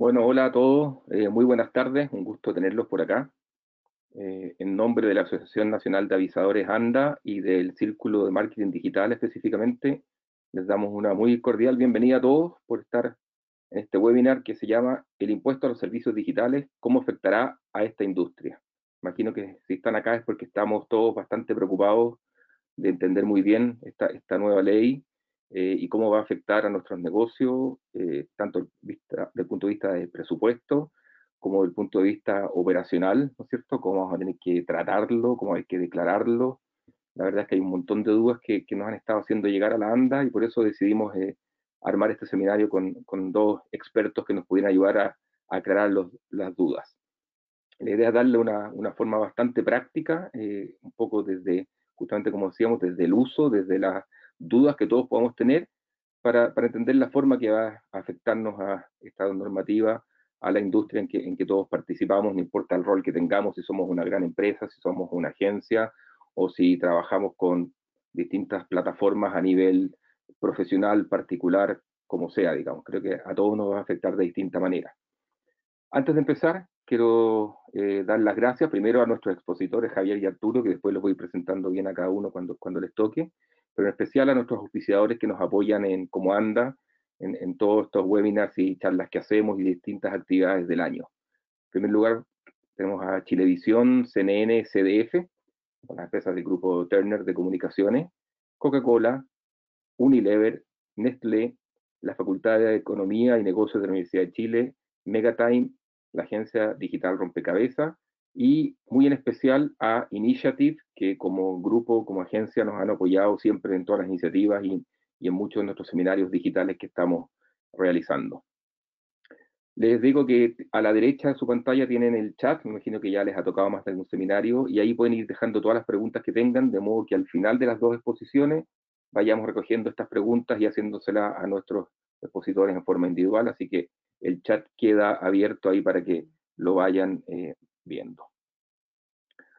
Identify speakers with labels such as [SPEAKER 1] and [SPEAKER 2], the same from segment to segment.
[SPEAKER 1] Bueno, hola a todos, eh, muy buenas tardes, un gusto tenerlos por acá. Eh, en nombre de la Asociación Nacional de Avisadores ANDA y del Círculo de Marketing Digital específicamente, les damos una muy cordial bienvenida a todos por estar en este webinar que se llama El impuesto a los servicios digitales, ¿cómo afectará a esta industria? Imagino que si están acá es porque estamos todos bastante preocupados de entender muy bien esta, esta nueva ley eh, y cómo va a afectar a nuestros negocios, eh, tanto desde el punto de vista del presupuesto como desde el punto de vista operacional, ¿no es cierto? Cómo vamos a tener que tratarlo, cómo hay que declararlo. La verdad es que hay un montón de dudas que, que nos han estado haciendo llegar a la ANDA y por eso decidimos eh, armar este seminario con, dos expertos que nos pudieran ayudar a, a aclarar las dudas. La idea es darle una, una forma bastante práctica, un poco desde, justamente como decíamos, desde el uso, desde la dudas que todos podamos tener para, entender la forma que va a afectarnos a esta normativa, a la industria en que, en que todos participamos, no importa el rol que tengamos, si somos una gran empresa, si somos una agencia o si trabajamos con distintas plataformas a nivel profesional, particular, como sea, digamos. Creo que a todos nos va a afectar de distinta manera. Antes de empezar, quiero eh, dar las gracias primero a nuestros expositores, Javier y Arturo, que después los voy presentando bien a cada uno cuando, cuando les toque, pero en especial a nuestros auspiciadores que nos apoyan en cómo anda, en, todos estos webinars y charlas que hacemos y distintas actividades del año. En primer lugar, tenemos a Chilevisión, CNN, CDF, las empresas del grupo Turner de Comunicaciones, Coca-Cola, Unilever, Nestlé, la Facultad de Economía y Negocios de la Universidad de Chile, Megatime, la agencia digital Rompecabezas, y muy en especial a Initiative, que como grupo, como agencia, nos han apoyado siempre en todas las iniciativas y, en muchos de nuestros seminarios digitales que estamos realizando. Les digo que a la derecha de su pantalla tienen el chat, me imagino que ya les ha tocado más de algún seminario, y ahí pueden ir dejando todas las preguntas que tengan, de modo que al final de las dos exposiciones vayamos recogiendo estas preguntas y haciéndoselas a nuestros expositores en forma individual, así que el chat queda abierto ahí para que lo vayan eh, viendo.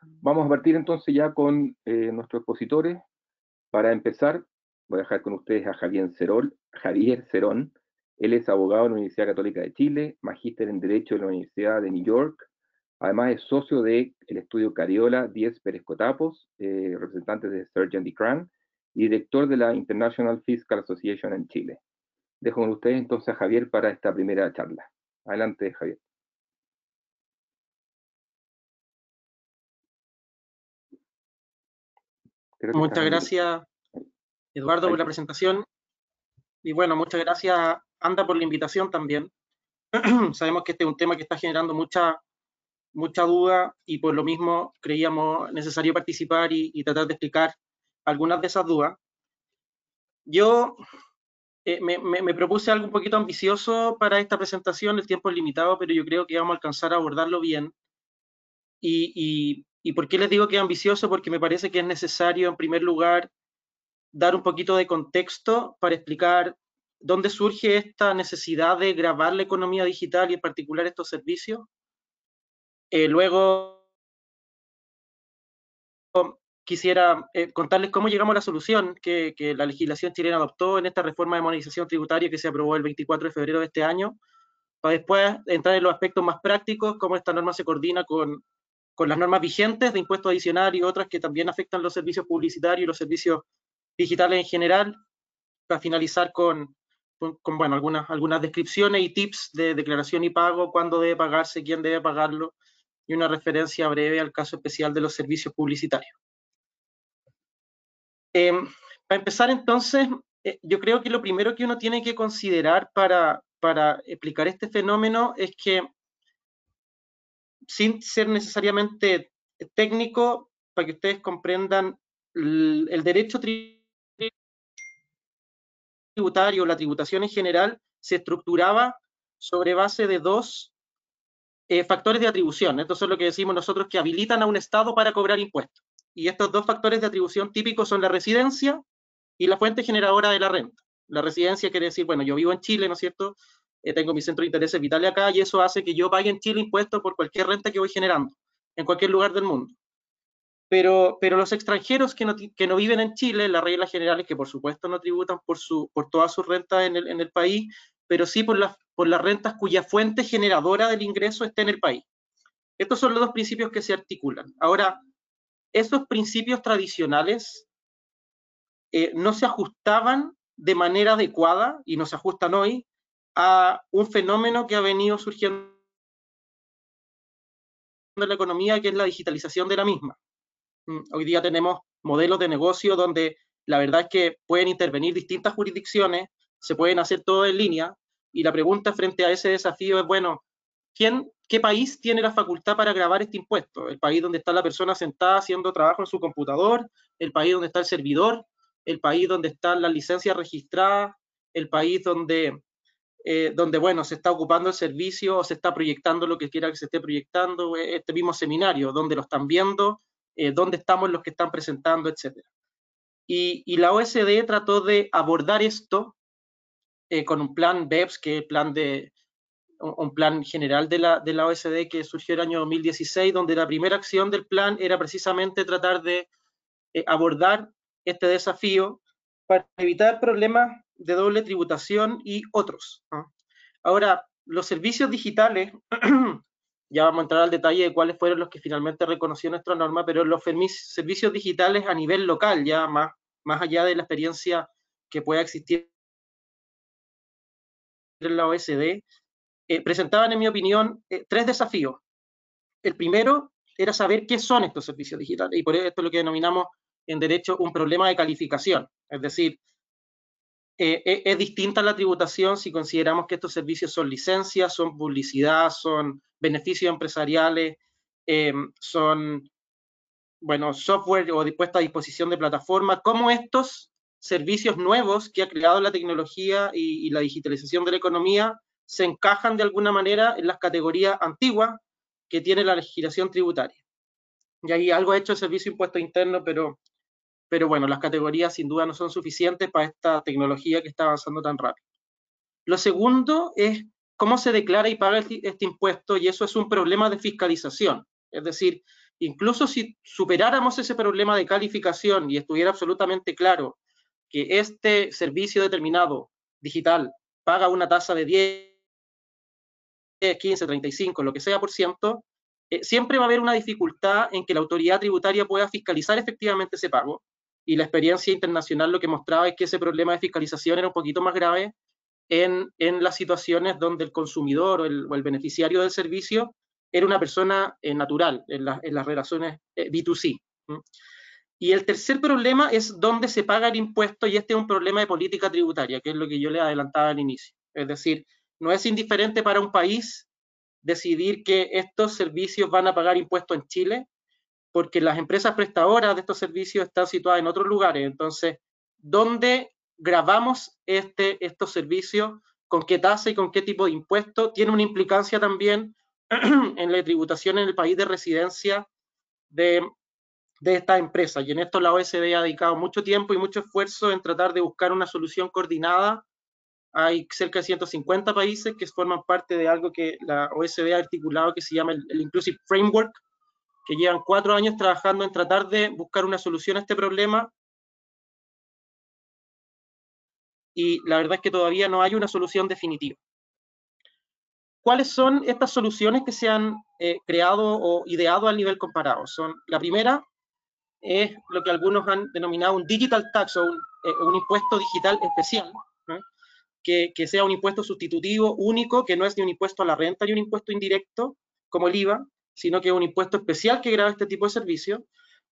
[SPEAKER 1] Vamos a partir entonces ya con eh, nuestros expositores. Para empezar, voy a dejar con ustedes a Javier Cerol, Javier Cerón. Él es abogado de la Universidad Católica de Chile, magíster en Derecho de la Universidad de New York. Además es socio del el estudio Cariola 10 Pérez Cotapos, eh, representante de Surgeon DeCran y director de la International Fiscal Association en Chile. Dejo con ustedes entonces a Javier para esta primera charla. Adelante, Javier.
[SPEAKER 2] Muchas gracias, Eduardo, por la presentación. Y bueno, muchas gracias, Anda, por la invitación también. Sabemos que este es un tema que está generando mucha, mucha duda y por lo mismo creíamos necesario participar y, y tratar de explicar algunas de esas dudas. Yo eh, me, me, me, propuse algo un poquito ambicioso para esta presentación, el tiempo es limitado, pero yo creo que vamos a alcanzar a abordarlo bien. Y, y, ¿Y por qué les digo que es ambicioso? Porque me parece que es necesario, en primer lugar, dar un poquito de contexto para explicar dónde surge esta necesidad de grabar la economía digital y en particular estos servicios. Eh, luego, quisiera eh, contarles cómo llegamos a la solución que, la legislación chilena adoptó en esta reforma de monetización tributaria que se aprobó el 24 de febrero de este año, para después entrar en los aspectos más prácticos, cómo esta norma se coordina con con las normas vigentes de impuesto adicional y otras que también afectan los servicios publicitarios y los servicios digitales en general, para finalizar con, con, bueno, algunas, algunas descripciones y tips de declaración y pago, cuándo debe pagarse, quién debe pagarlo, y una referencia breve al caso especial de los servicios publicitarios. Eh, para empezar entonces, eh, yo creo que lo primero que uno tiene que considerar para, para explicar este fenómeno es que sin ser necesariamente técnico, para que ustedes comprendan el, derecho tributario, la tributación en general, se estructuraba sobre base de dos eh, factores de atribución. Estos son lo que decimos nosotros que habilitan a un Estado para cobrar impuestos. Y estos dos factores de atribución típicos son la residencia y la fuente generadora de la renta. La residencia quiere decir, bueno, yo vivo en Chile, ¿no es cierto? Eh, tengo mi centro de intereses vitales acá y eso hace que yo pague en Chile impuestos por cualquier renta que voy generando en cualquier lugar del mundo. Pero, pero los extranjeros que no, que no viven en Chile, la regla general es que por supuesto no tributan por, su, por todas sus rentas en el, en el país, pero sí por, la, por las rentas cuya fuente generadora del ingreso esté en el país. Estos son los dos principios que se articulan. Ahora, esos principios tradicionales eh, no se ajustaban de manera adecuada y no se ajustan hoy a un fenómeno que ha venido surgiendo en la economía, que es la digitalización de la misma. Mm, hoy día tenemos modelos de negocio donde la verdad es que pueden intervenir distintas jurisdicciones, se pueden hacer todo en línea, y la pregunta frente a ese desafío es, bueno, ¿quién, ¿qué país tiene la facultad para grabar este impuesto? ¿El país donde está la persona sentada haciendo trabajo en su computador? ¿El país donde está el servidor? ¿El país donde están las licencias registradas? ¿El país donde, eh, donde, bueno, se está ocupando el servicio o se está proyectando lo que quiera que se esté proyectando? Este mismo seminario, ¿dónde lo están viendo? Eh, ¿Dónde estamos los que están presentando? Etcétera. Y, la OSD trató de abordar esto eh, con un plan BEPS, que es el plan de, un plan general de la, de la OSD que surgió el año 2016, donde la primera acción del plan era precisamente tratar de eh, abordar este desafío para evitar problemas de doble tributación y otros. Ahora, los servicios digitales, ya vamos a entrar al detalle de cuáles fueron los que finalmente reconoció nuestra norma, pero los servicios digitales a nivel local, ya más, más allá de la experiencia que pueda existir en la OSD, eh, presentaban, en mi opinión, eh, tres desafíos. El primero era saber qué son estos servicios digitales, y por esto es lo que denominamos en derecho un problema de calificación. Es decir, eh, es distinta la tributación si consideramos que estos servicios son licencias, son publicidad, son beneficios empresariales, son bueno, software o puesta a disposición de plataformas, cómo estos servicios nuevos que ha creado la tecnología y, la digitalización de la economía se encajan de alguna manera en las categorías antiguas que tiene la legislación tributaria. Y ahí algo ha hecho el Servicio de Impuesto Interno, pero, pero bueno, las categorías sin duda no son suficientes para esta tecnología que está avanzando tan rápido. Lo segundo es cómo se declara y paga este impuesto, y eso es un problema de fiscalización. Es decir, incluso si superáramos ese problema de calificación y estuviera absolutamente claro que este servicio determinado digital paga una tasa de 10, 15, 35, lo que sea por ciento, eh, siempre va a haber una dificultad en que la autoridad tributaria pueda fiscalizar efectivamente ese pago. Y la experiencia internacional lo que mostraba es que ese problema de fiscalización era un poquito más grave en, en las situaciones donde el consumidor o el, beneficiario del servicio era una persona eh, natural en, en, las relaciones eh, B2C. Y el tercer problema es dónde se paga el impuesto y este es un problema de política tributaria, que es lo que yo le adelantaba al inicio. Es decir, no es indiferente para un país decidir que estos servicios van a pagar impuestos en Chile, porque las empresas prestadoras de estos servicios están situadas en otros lugares. Entonces, ¿dónde grabamos este, estos servicios? ¿Con qué tasa y con qué tipo de impuesto? Tiene una implicancia también en la tributación en el país de residencia de de esta empresa. Y en esto la OSD ha dedicado mucho tiempo y mucho esfuerzo en tratar de buscar una solución coordinada. Hay cerca de 150 países que forman parte de algo que la OSD ha articulado que se llama el, Inclusive Framework, que llevan cuatro años trabajando en tratar de buscar una solución a este problema. Y la verdad es que todavía no hay una solución definitiva. ¿Cuáles son estas soluciones que se han eh, creado o ideado al nivel comparado? Son, la primera es lo que algunos han denominado un digital tax o un, eh, impuesto digital especial, que, que, sea un impuesto sustitutivo único, que no es ni un impuesto a la renta ni un impuesto indirecto, como el IVA, sino que es un impuesto especial que graba este tipo de servicios.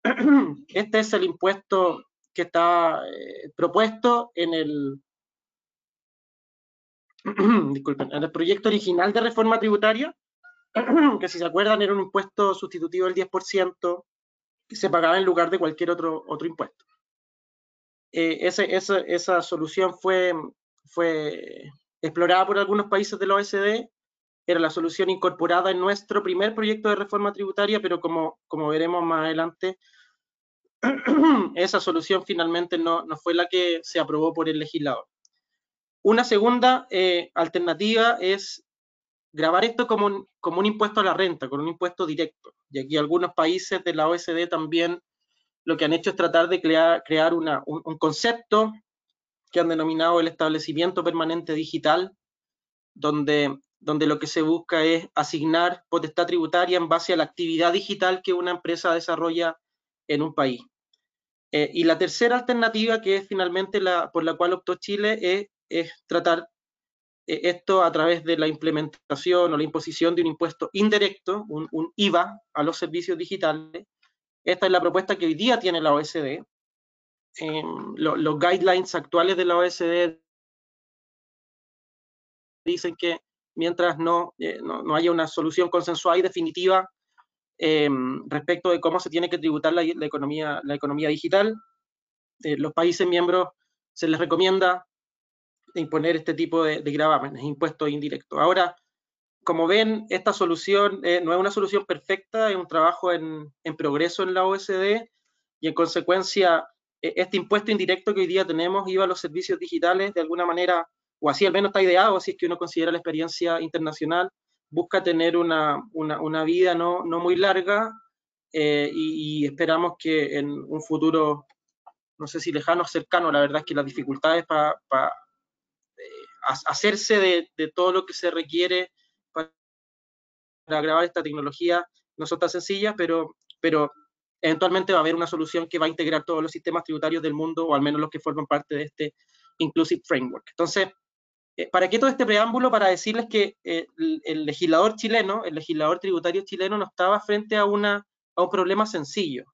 [SPEAKER 2] Este es el impuesto que está eh, propuesto en el, disculpen, en el proyecto original de reforma tributaria, que si se acuerdan era un impuesto sustitutivo del 10%, se pagaba en lugar de cualquier otro, otro impuesto. Eh, esa, solución fue, fue explorada por algunos países de la OSD, era la solución incorporada en nuestro primer proyecto de reforma tributaria, pero como, como veremos más adelante, esa solución finalmente no, fue la que se aprobó por el legislador. Una segunda eh, alternativa es grabar esto como un, como un impuesto a la renta, con un impuesto directo. Y aquí algunos países de la OSD también lo que han hecho es tratar de crear, crear un, concepto que han denominado el establecimiento permanente digital, donde, donde lo que se busca es asignar potestad tributaria en base a la actividad digital que una empresa desarrolla en un país. Eh, y la tercera alternativa, que es finalmente la por la cual optó Chile, es, tratar eh, esto a través de la implementación o la imposición de un impuesto indirecto, un, un IVA, a los servicios digitales. Esta es la propuesta que hoy día tiene la OSD. los guidelines actuales de la OSD dicen que mientras no, eh, no, haya una solución consensuada y definitiva eh, respecto de cómo se tiene que tributar la, la economía, la economía digital, eh, los países miembros se les recomienda imponer este tipo de, de gravámenes, impuestos indirectos. Ahora, como ven, esta solución eh, no es una solución perfecta, es un trabajo en, en, progreso en la OSD y en consecuencia e, este impuesto indirecto que hoy día tenemos iba a los servicios digitales de alguna manera o así al menos está ideado, así es que uno considera la experiencia internacional, busca tener una, una, vida no, no, muy larga eh, y, esperamos que en un futuro, no sé si lejano o cercano, la verdad es que las dificultades para pa, eh, hacerse de, de, todo lo que se requiere para, para grabar esta tecnología no son tan sencillas, pero, pero eventualmente va a haber una solución que va a integrar todos los sistemas tributarios del mundo, o al menos los que forman parte de este Inclusive Framework. Entonces, ¿Para qué todo este preámbulo? Para decirles que eh, el, legislador chileno, el legislador tributario chileno no estaba frente a, una, a un problema sencillo.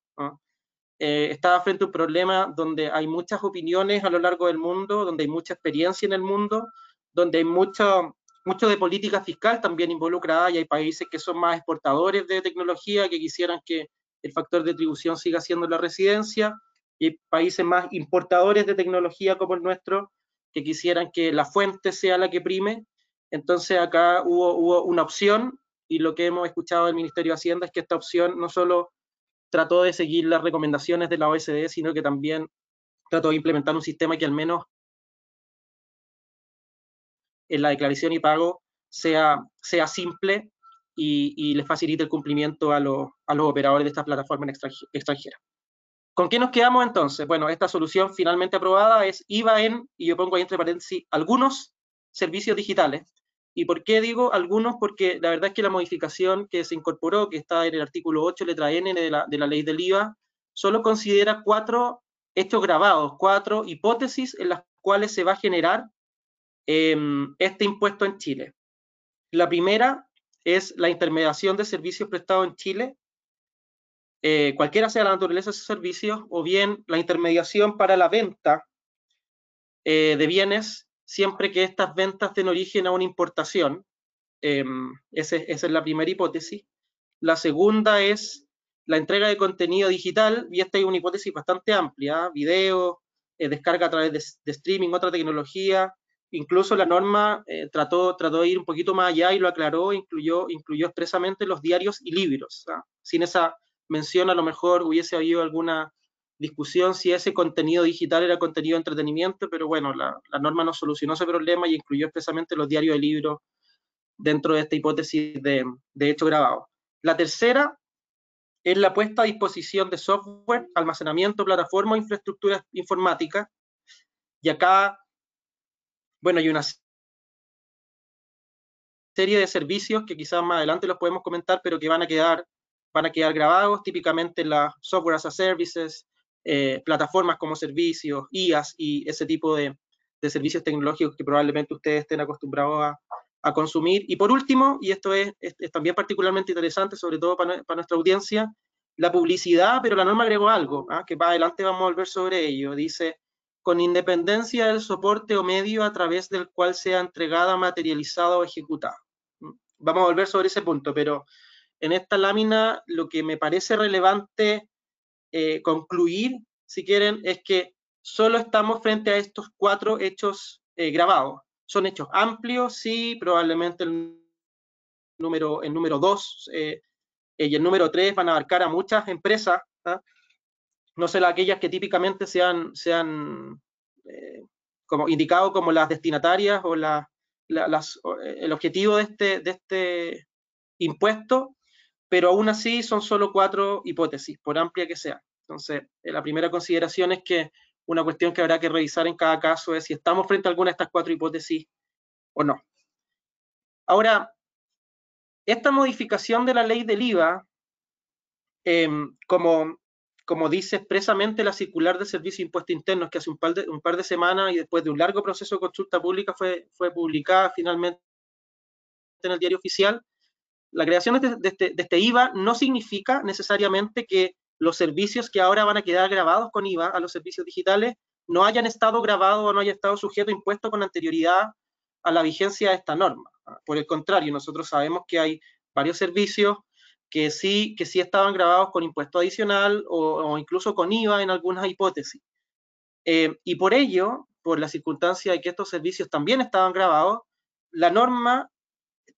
[SPEAKER 2] Eh, estaba frente a un problema donde hay muchas opiniones a lo largo del mundo, donde hay mucha experiencia en el mundo, donde hay mucho, mucho de política fiscal también involucrada y hay países que son más exportadores de tecnología, que quisieran que el factor de tribución siga siendo la residencia, y hay países más importadores de tecnología como el nuestro, que quisieran que la fuente sea la que prime. Entonces acá hubo, hubo una opción y lo que hemos escuchado del Ministerio de Hacienda es que esta opción no solo trató de seguir las recomendaciones de la OSD, sino que también trató de implementar un sistema que al menos en la declaración y pago sea, sea simple y, y le facilite el cumplimiento a, a los operadores de estas plataformas extranjeras. ¿Con qué nos quedamos entonces? Bueno, esta solución finalmente aprobada es IVA en, y yo pongo ahí entre paréntesis, algunos servicios digitales. ¿Y por qué digo algunos? Porque la verdad es que la modificación que se incorporó, que está en el artículo 8, letra N de la, de la ley del IVA, solo considera cuatro hechos grabados, cuatro hipótesis en las cuales se va a generar eh, este impuesto en Chile. La primera es la intermediación de servicios prestados en Chile eh, cualquiera sea la naturaleza de esos servicios, o bien la intermediación para la venta eh, de bienes, siempre que estas ventas den origen a una importación. Eh, esa es la primera hipótesis. La segunda es la entrega de contenido digital, y esta es una hipótesis bastante amplia, video, eh, descarga a través de, de, streaming, otra tecnología, incluso la norma trató, trató de ir un poquito más allá y lo aclaró, incluyó, incluyó expresamente los diarios y libros, ¿ah? sin esa menciona a lo mejor hubiese habido alguna discusión si ese contenido digital era contenido de entretenimiento, pero bueno, la, la norma no solucionó ese problema y incluyó expresamente los diarios de libros dentro de esta hipótesis de, de hecho grabado. La tercera es la puesta a disposición de software, almacenamiento, plataforma infraestructura informática. Y acá, bueno, hay una serie de servicios que quizás más adelante los podemos comentar, pero que van a quedar van a quedar grabados típicamente en las software as a services, eh, plataformas como servicios, IAS y ese tipo de, de, servicios tecnológicos que probablemente ustedes estén acostumbrados a, a consumir. Y por último, y esto es, también particularmente interesante, sobre todo para, para, nuestra audiencia, la publicidad, pero la norma agregó algo, ¿ah? que más adelante vamos a volver sobre ello. Dice, con independencia del soporte o medio a través del cual sea entregada, materializada o ejecutada. ¿Mm? Vamos a volver sobre ese punto, pero en esta lámina lo que me parece relevante eh, concluir, si quieren, es que solo estamos frente a estos cuatro hechos eh, grabados. Son hechos amplios, sí, probablemente el número, el número dos eh, y el número tres van a abarcar a muchas empresas, ¿ah? no sé, aquellas que típicamente sean, sean como indicado como las destinatarias o la, la, las, el objetivo de este, de este impuesto pero aún así son solo cuatro hipótesis, por amplia que sea. Entonces, eh, la primera consideración es que una cuestión que habrá que revisar en cada caso es si estamos frente a alguna de estas cuatro hipótesis o no. Ahora, esta modificación de la ley del IVA, em, como, como dice expresamente la circular de servicio de impuestos internos, que hace un par de, un par de semanas y después de un largo proceso de consulta pública fue, fue publicada finalmente en el diario oficial, la creación de este, este, IVA no significa necesariamente que los servicios que ahora van a quedar grabados con IVA a los servicios digitales no hayan estado grabados o no hayan estado sujetos a impuestos con anterioridad a la vigencia de esta norma. Por el contrario, nosotros sabemos que hay varios servicios que sí, que sí estaban grabados con impuesto adicional o, incluso con IVA en algunas hipótesis. Eh, y por ello, por la circunstancia de que estos servicios también estaban grabados, la norma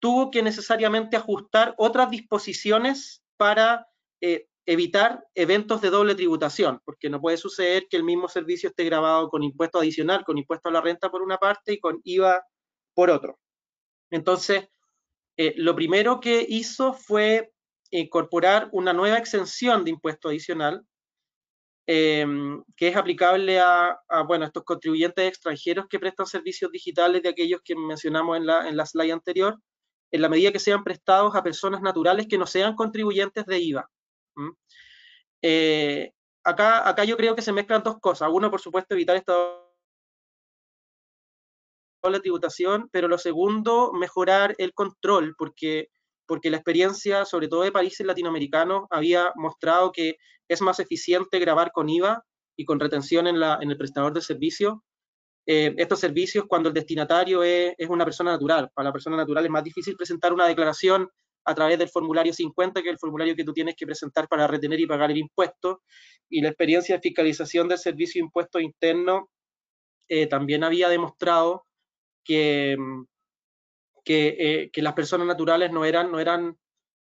[SPEAKER 2] tuvo que necesariamente ajustar otras disposiciones para eh, evitar eventos de doble tributación, porque no puede suceder que el mismo servicio esté grabado con impuesto adicional, con impuesto a la renta por una parte y con IVA por otro. Entonces, eh, lo primero que hizo fue incorporar una nueva exención de impuesto adicional em, que es aplicable a, bueno, estos contribuyentes extranjeros que prestan servicios digitales de aquellos que mencionamos en la, en la slide anterior, en la medida que sean prestados a personas naturales que no sean contribuyentes de IVA. Eh, acá, acá yo creo que se mezclan dos cosas. Uno, por supuesto, evitar esta doble tributación, pero lo segundo, mejorar el control, porque, porque la experiencia, sobre todo de países latinoamericanos, había mostrado que es más eficiente grabar con IVA y con retención en, la, en el prestador de servicio eh, estos servicios cuando el destinatario es, una persona natural. Para la persona natural es más difícil presentar una declaración a través del formulario 50, que el formulario que tú tienes que presentar para retener y pagar el impuesto. Y la experiencia de fiscalización del servicio de impuesto interno eh, también había demostrado que, eh, que, las personas naturales no eran, no eran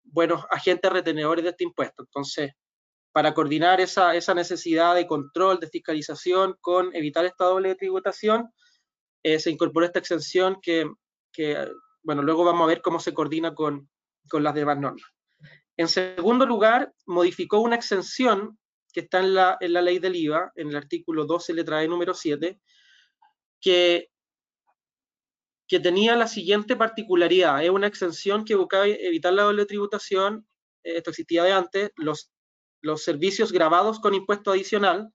[SPEAKER 2] buenos agentes retenedores de este impuesto. Entonces, para coordinar esa, esa, necesidad de control, de fiscalización con evitar esta doble tributación, eh, se incorporó esta exención que, bueno, luego vamos a ver cómo se coordina con, con las demás normas. En segundo lugar, modificó una exención que está en la, en la ley del IVA, en el artículo 12, letra E número 7, que, que tenía la siguiente particularidad. Es una exención que buscaba evitar la doble tributación, esto existía de antes, los los servicios grabados con impuesto adicional,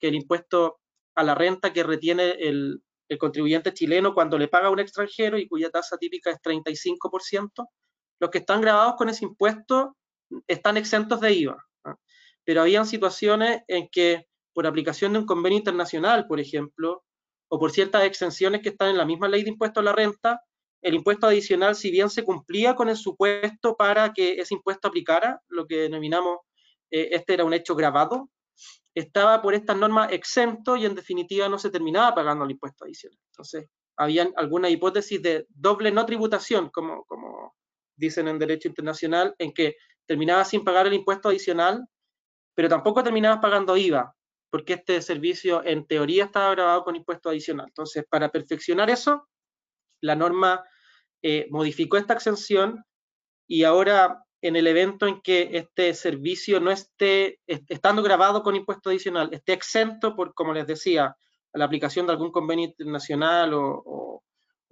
[SPEAKER 2] que el impuesto a la renta que retiene el, contribuyente chileno cuando le paga a un extranjero y cuya tasa típica es 35%, los que están grabados con ese impuesto están exentos de IVA. Pero habían situaciones en que por aplicación de un convenio internacional, por ejemplo, o por ciertas exenciones que están en la misma ley de impuesto a la renta, el impuesto adicional, si bien se cumplía con el supuesto para que ese impuesto aplicara, lo que denominamos eh, este era un hecho grabado, estaba por estas normas exento y en definitiva no se terminaba pagando el impuesto adicional. Entonces, habían alguna hipótesis de doble no tributación, como, como dicen en derecho internacional, en que terminaba sin pagar el impuesto adicional, pero tampoco terminabas pagando IVA, porque este servicio en teoría estaba grabado con impuesto adicional. Entonces, para perfeccionar eso, la norma eh, modificó esta exención y ahora en el evento en que este servicio no esté, estando grabado con impuesto adicional, esté exento por, como les decía, la aplicación de algún convenio internacional o,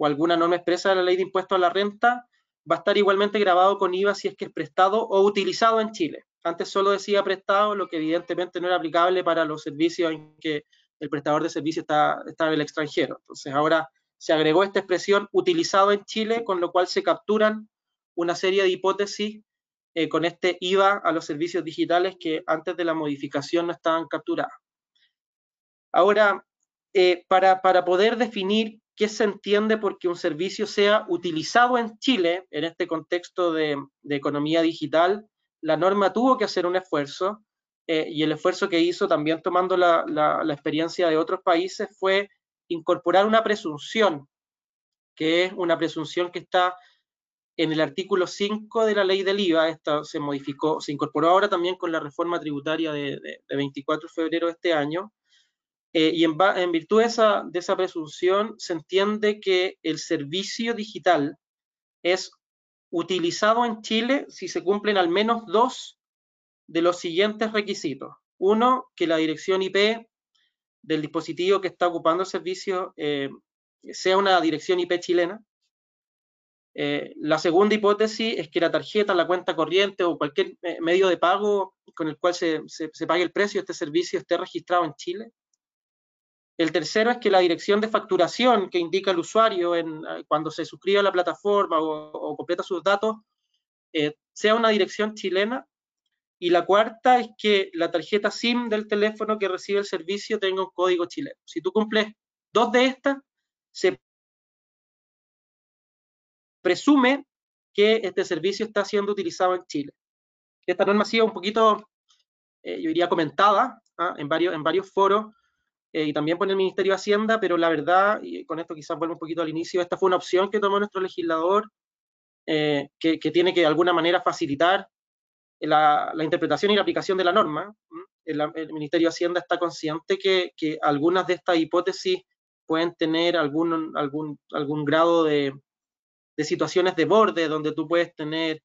[SPEAKER 2] alguna norma expresa de la ley de impuesto a la renta, va a estar igualmente grabado con IVA si es que es prestado o utilizado en Chile. Antes solo decía prestado, lo que evidentemente no era aplicable para los servicios en que el prestador de servicio está, está en el extranjero. Entonces ahora se agregó esta expresión utilizado en Chile, con lo cual se capturan una serie de hipótesis eh, con este IVA a los servicios digitales que antes de la modificación no estaban capturados. Ahora, eh, para, poder definir qué se entiende por que un servicio sea utilizado en Chile, en este contexto de, economía digital, la norma tuvo que hacer un esfuerzo eh, y el esfuerzo que hizo también tomando la, la, experiencia de otros países fue incorporar una presunción, que es una presunción que está en el artículo 5 de la ley del IVA, esta se modificó, se incorporó ahora también con la reforma tributaria de, 24 de febrero de este año, eh, y en, virtud de esa, presunción se entiende que el servicio digital es utilizado en Chile si se cumplen al menos dos de los siguientes requisitos. Uno, que la dirección IP del dispositivo que está ocupando el servicio eh, sea una dirección IP chilena. Eh, la segunda hipótesis es que la tarjeta, la cuenta corriente o cualquier eh, medio de pago con el cual se, pague el precio de este servicio esté registrado en Chile. El tercero es que la dirección de facturación que indica el usuario en, cuando se suscribe a la plataforma o, completa sus datos sea una dirección chilena. Y la cuarta es que la tarjeta SIM del teléfono que recibe el servicio tenga un código chileno. Si tú cumples dos de estas, se presume que este servicio está siendo utilizado en Chile. Esta norma ha sido un poquito, eh, yo diría, comentada ¿ah? en, varios, foros eh, y también por el Ministerio de Hacienda, pero la verdad, y con esto quizás vuelvo un poquito al inicio, esta fue una opción que tomó nuestro legislador eh, que, tiene que de alguna manera facilitar la, interpretación y la aplicación de la norma. El, Ministerio de Hacienda está consciente que, algunas de estas hipótesis pueden tener algún grado de, de situaciones de borde donde tú puedes tener,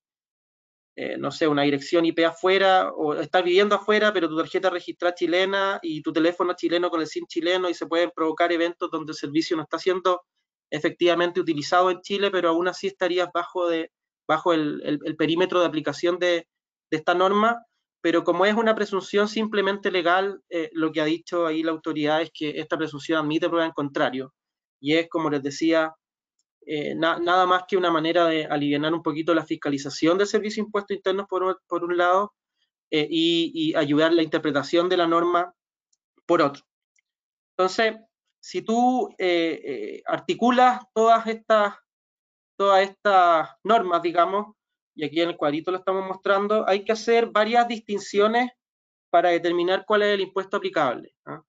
[SPEAKER 2] eh, no sé, una dirección IP afuera o estar viviendo afuera, pero tu tarjeta registrada chilena y tu teléfono chileno con el SIM chileno y se pueden provocar eventos donde el servicio no está siendo efectivamente utilizado en Chile, pero aún así estarías bajo, de, bajo el, perímetro de aplicación de, esta norma. Pero como es una presunción simplemente legal, eh, lo que ha dicho ahí la autoridad es que esta presunción admite prueba en contrario. Y es, como les decía, eh, nada más que una manera de aliviar un poquito la fiscalización del servicio de impuestos internos por, por un lado eh, y, ayudar la interpretación de la norma por otro. Entonces, si tú eh, articulas todas estas, todas estas normas, digamos, y aquí en el cuadrito lo estamos mostrando, hay que hacer varias distinciones para determinar cuál es el impuesto aplicable. ¿ah?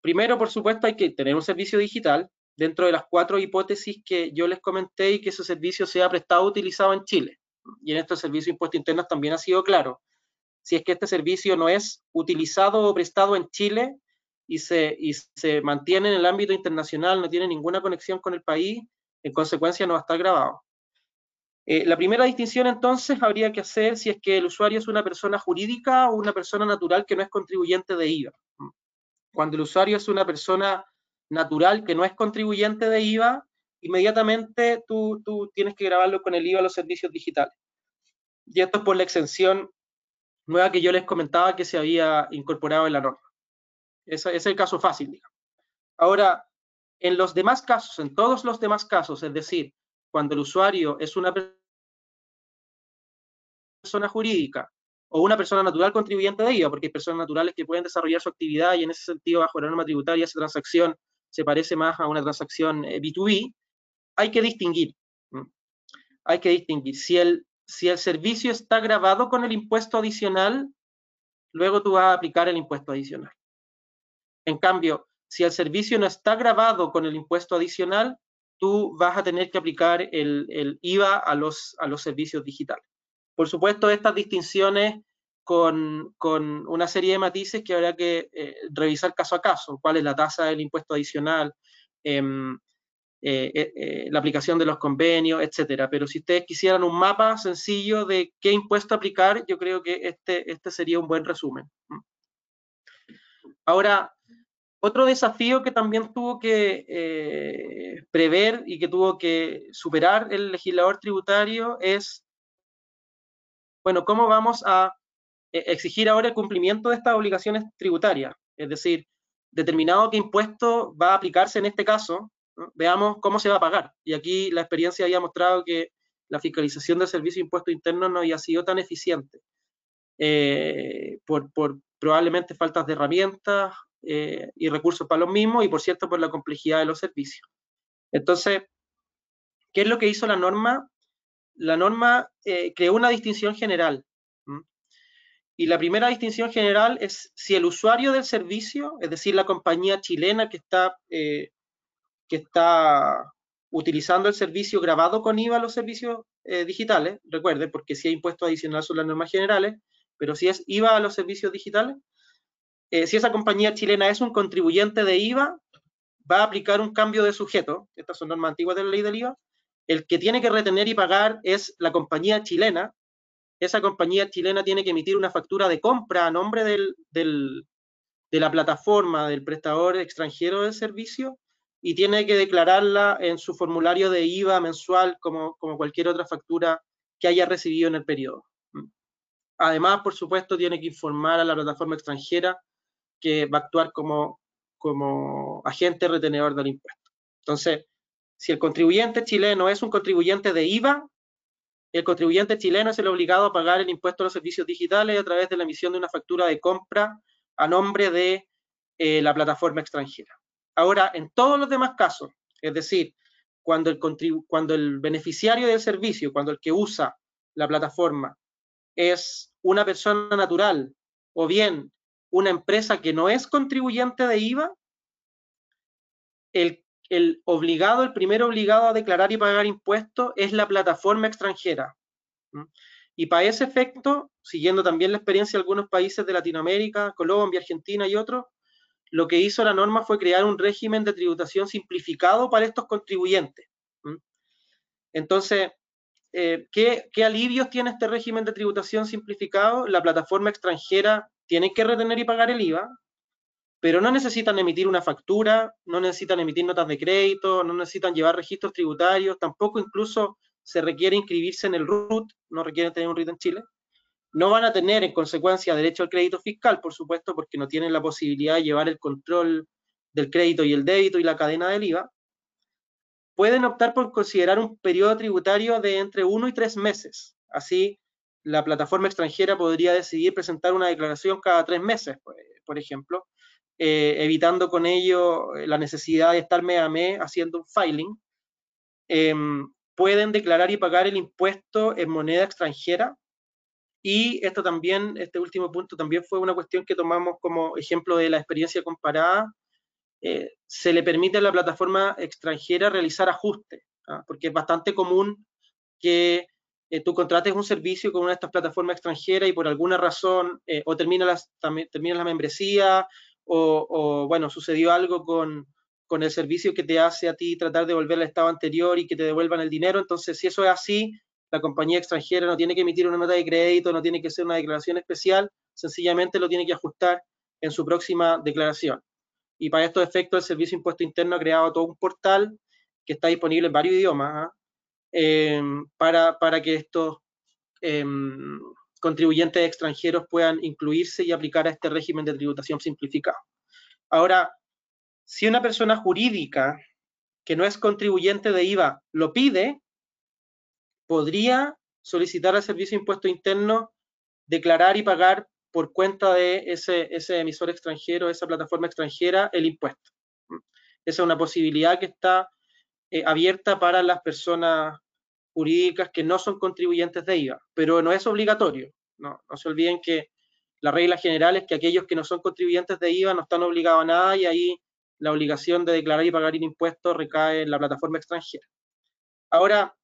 [SPEAKER 2] Primero, por supuesto, hay que tener un servicio digital, dentro de las cuatro hipótesis que yo les comenté y que ese servicio sea prestado utilizado en Chile. Y en este servicio de impuestos internos también ha sido claro. Si es que este servicio no es utilizado o prestado en Chile y se, y se mantiene en el ámbito internacional, no tiene ninguna conexión con el país, en consecuencia no va a estar grabado. Eh, la primera distinción entonces habría que hacer si es que el usuario es una persona jurídica o una persona natural que no es contribuyente de IVA. Cuando el usuario es una persona natural que no es contribuyente de IVA, inmediatamente tú, tienes que grabarlo con el IVA a los servicios digitales. Y esto es por la exención nueva que yo les comentaba que se había incorporado en la norma. Ese, es el caso fácil, Ahora, en los demás casos, en todos los demás casos, es decir, cuando el usuario es una persona jurídica o una persona natural contribuyente de IVA, porque hay personas naturales que pueden desarrollar su actividad y en ese sentido, bajo la norma tributaria, esa transacción se parece más a una transacción B2B, eh, hay que distinguir. Hay que distinguir. Si el, si el servicio está grabado con el impuesto adicional, luego tú vas a aplicar el impuesto adicional. En cambio, si el servicio no está grabado con el impuesto adicional, tú vas a tener que aplicar el, IVA a los, a los servicios digitales. Por supuesto, estas distinciones con, una serie de matices que habrá que eh, revisar caso a caso, cuál es la tasa del impuesto adicional, em, eh, eh, la aplicación de los convenios, etcétera. Pero si ustedes quisieran un mapa sencillo de qué impuesto aplicar, yo creo que este, este sería un buen resumen. Ahora, otro desafío que también tuvo que prever y que tuvo que superar el legislador tributario es, bueno, ¿cómo vamos a exigir ahora el cumplimiento de estas obligaciones tributarias, es decir, determinado qué impuesto va a aplicarse en este caso, veamos cómo se va a pagar. Y aquí la experiencia había mostrado que la fiscalización del servicio de impuesto interno no había sido tan eficiente, eh, por, probablemente faltas de herramientas eh, y recursos para los mismos y, por cierto, por la complejidad de los servicios. Entonces, ¿qué es lo que hizo la norma? La norma eh, creó una distinción general y la primera distinción general es si el usuario del servicio, es decir, la compañía chilena que está, eh, que está utilizando el servicio grabado con IVA los servicios eh, digitales, recuerde, porque si hay impuestos adicionales son las normas generales, pero si es IVA a los servicios digitales, eh, si esa compañía chilena es un contribuyente de IVA, va a aplicar un cambio de sujeto, estas son normas antiguas de la ley del IVA, el que tiene que retener y pagar es la compañía chilena, esa compañía chilena tiene que emitir una factura de compra a nombre del, de la plataforma, del prestador extranjero del servicio, y tiene que declararla en su formulario de IVA mensual como, como cualquier otra factura que haya recibido en el periodo. Además, por supuesto, tiene que informar a la plataforma extranjera que va a actuar como, como agente retenedor del impuesto. Entonces, si el contribuyente chileno es un contribuyente de IVA, el contribuyente chileno es el obligado a pagar el impuesto a los servicios digitales a través de la emisión de una factura de compra a nombre de eh, la plataforma extranjera. Ahora, en todos los demás casos, es decir, cuando el, cuando el beneficiario del servicio, cuando el que usa la plataforma es una persona natural o bien una empresa que no es contribuyente de IVA, el el obligado, el primer obligado a declarar y pagar impuestos es la plataforma extranjera. Y para ese efecto, siguiendo también la experiencia de algunos países de Latinoamérica, Colombia, Argentina y otros, lo que hizo la norma fue crear un régimen de tributación simplificado para estos contribuyentes. Entonces, eh, ¿qué, ¿qué, alivios tiene este régimen de tributación simplificado? La plataforma extranjera tiene que retener y pagar el IVA, pero no necesitan emitir una factura, no necesitan emitir notas de crédito, no necesitan llevar registros tributarios, tampoco incluso se requiere inscribirse en el RUT, no requieren tener un RUT en Chile. No van a tener en consecuencia derecho al crédito fiscal, por supuesto, porque no tienen la posibilidad de llevar el control del crédito y el débito y la cadena del IVA. Pueden optar por considerar un periodo tributario de entre uno y tres meses. Así, la plataforma extranjera podría decidir presentar una declaración cada tres meses, por ejemplo, eh, evitando con ello eh, la necesidad de estar mes a mes haciendo un filing, em, pueden declarar y pagar el impuesto en moneda extranjera. Y esto también, este último punto también fue una cuestión que tomamos como ejemplo de la experiencia comparada. Eh, se le permite a la plataforma extranjera realizar ajustes, ¿ah? porque es bastante común que tú contrates un servicio con una de estas plataformas extranjeras y por alguna razón o termina, las, termina la membresía o, bueno, sucedió algo con, con, el servicio que te hace a ti tratar de volver al estado anterior y que te devuelvan el dinero. Entonces, si eso es así, la compañía extranjera no tiene que emitir una nota de crédito, no tiene que hacer una declaración especial, sencillamente lo tiene que ajustar en su próxima declaración. Y para estos efectos, el Servicio Impuesto Interno ha creado todo un portal que está disponible en varios idiomas ¿ah? em, para, para, que estos em, contribuyentes extranjeros puedan incluirse y aplicar a este régimen de tributación simplificado. Ahora, si una persona jurídica que no es contribuyente de IVA lo pide, podría solicitar al Servicio de Impuesto Interno declarar y pagar por cuenta de ese, emisor extranjero, esa plataforma extranjera, el impuesto. Esa es una posibilidad que está eh, abierta para las personas jurídicas que no son contribuyentes de IVA, pero no es obligatorio. No, se olviden que la regla general es que aquellos que no son contribuyentes de IVA no están obligados a nada y ahí la obligación de declarar y pagar impuestos recae en la plataforma extranjera. Ahora,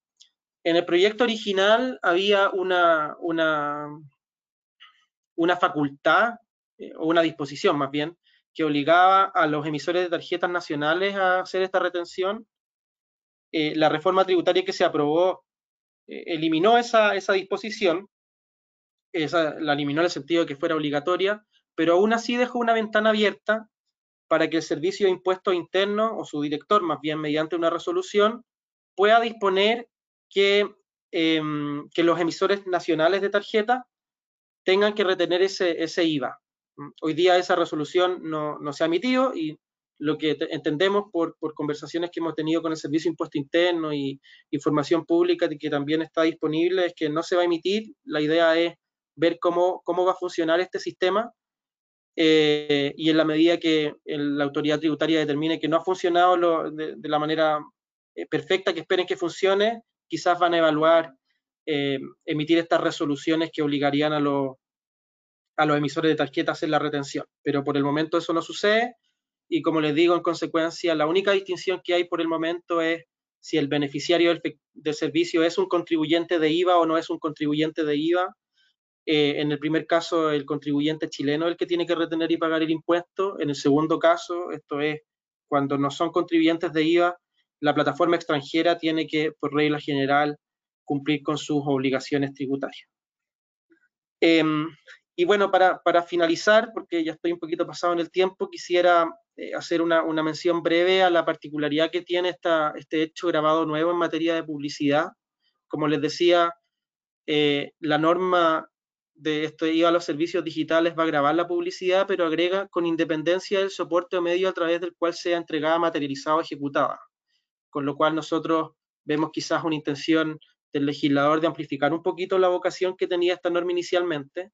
[SPEAKER 2] en el proyecto original había una, una, una facultad eh, o una disposición más bien que obligaba a los emisores de tarjetas nacionales a hacer esta retención eh, la reforma tributaria que se aprobó eh, eliminó esa, esa disposición, la eliminó en el sentido de que fuera obligatoria, pero aún así dejó una ventana abierta para que el Servicio de Impuestos Internos, o su director, más bien mediante una resolución, pueda disponer que, em, que los emisores nacionales de tarjeta tengan que retener ese, ese IVA. Hoy día esa resolución no, no se ha emitido y lo que entendemos por, conversaciones que hemos tenido con el Servicio Impuesto Interno y información pública que también está disponible es que no se va a emitir. La idea es ver cómo, cómo va a funcionar este sistema eh, y en la medida que la autoridad tributaria determine que no ha funcionado de, la manera eh, perfecta que esperen que funcione, quizás van a evaluar eh, emitir estas resoluciones que obligarían a los, a los emisores de tarjetas a hacer la retención. Pero por el momento eso no sucede y como les digo, en consecuencia, la única distinción que hay por el momento es si el beneficiario del, servicio es un contribuyente de IVA o no es un contribuyente de IVA. Eh, en el primer caso, el contribuyente chileno es el que tiene que retener y pagar el impuesto. En el segundo caso, esto es cuando no son contribuyentes de IVA, la plataforma extranjera tiene que, por regla general, cumplir con sus obligaciones tributarias. Em, y bueno, para, para, finalizar, porque ya estoy un poquito pasado en el tiempo, quisiera eh, hacer una, mención breve a la particularidad que tiene esta, este hecho grabado nuevo en materia de publicidad. Como les decía, eh, la norma de esto iba a los servicios digitales va a grabar la publicidad, pero agrega con independencia del soporte o medio a través del cual sea entregada, materializada o ejecutada. Con lo cual nosotros vemos quizás una intención del legislador de amplificar un poquito la vocación que tenía esta norma inicialmente,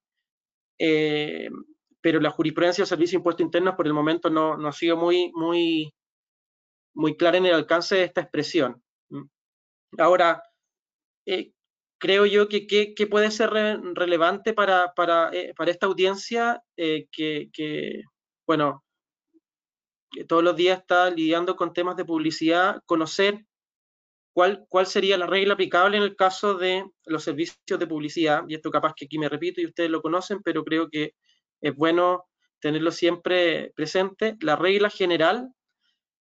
[SPEAKER 2] eh, pero la jurisprudencia del Servicio de Impuestos Internos por el momento no, ha sido muy, muy, muy clara en el alcance de esta expresión. Ahora, eh, creo yo que, que, puede ser relevante para, para, eh, para, esta audiencia que, que, bueno, que todos los días está lidiando con temas de publicidad, conocer ¿Cuál, sería la regla aplicable en el caso de los servicios de publicidad? Y esto capaz que aquí me repito y ustedes lo conocen, pero creo que es bueno tenerlo siempre presente. La regla general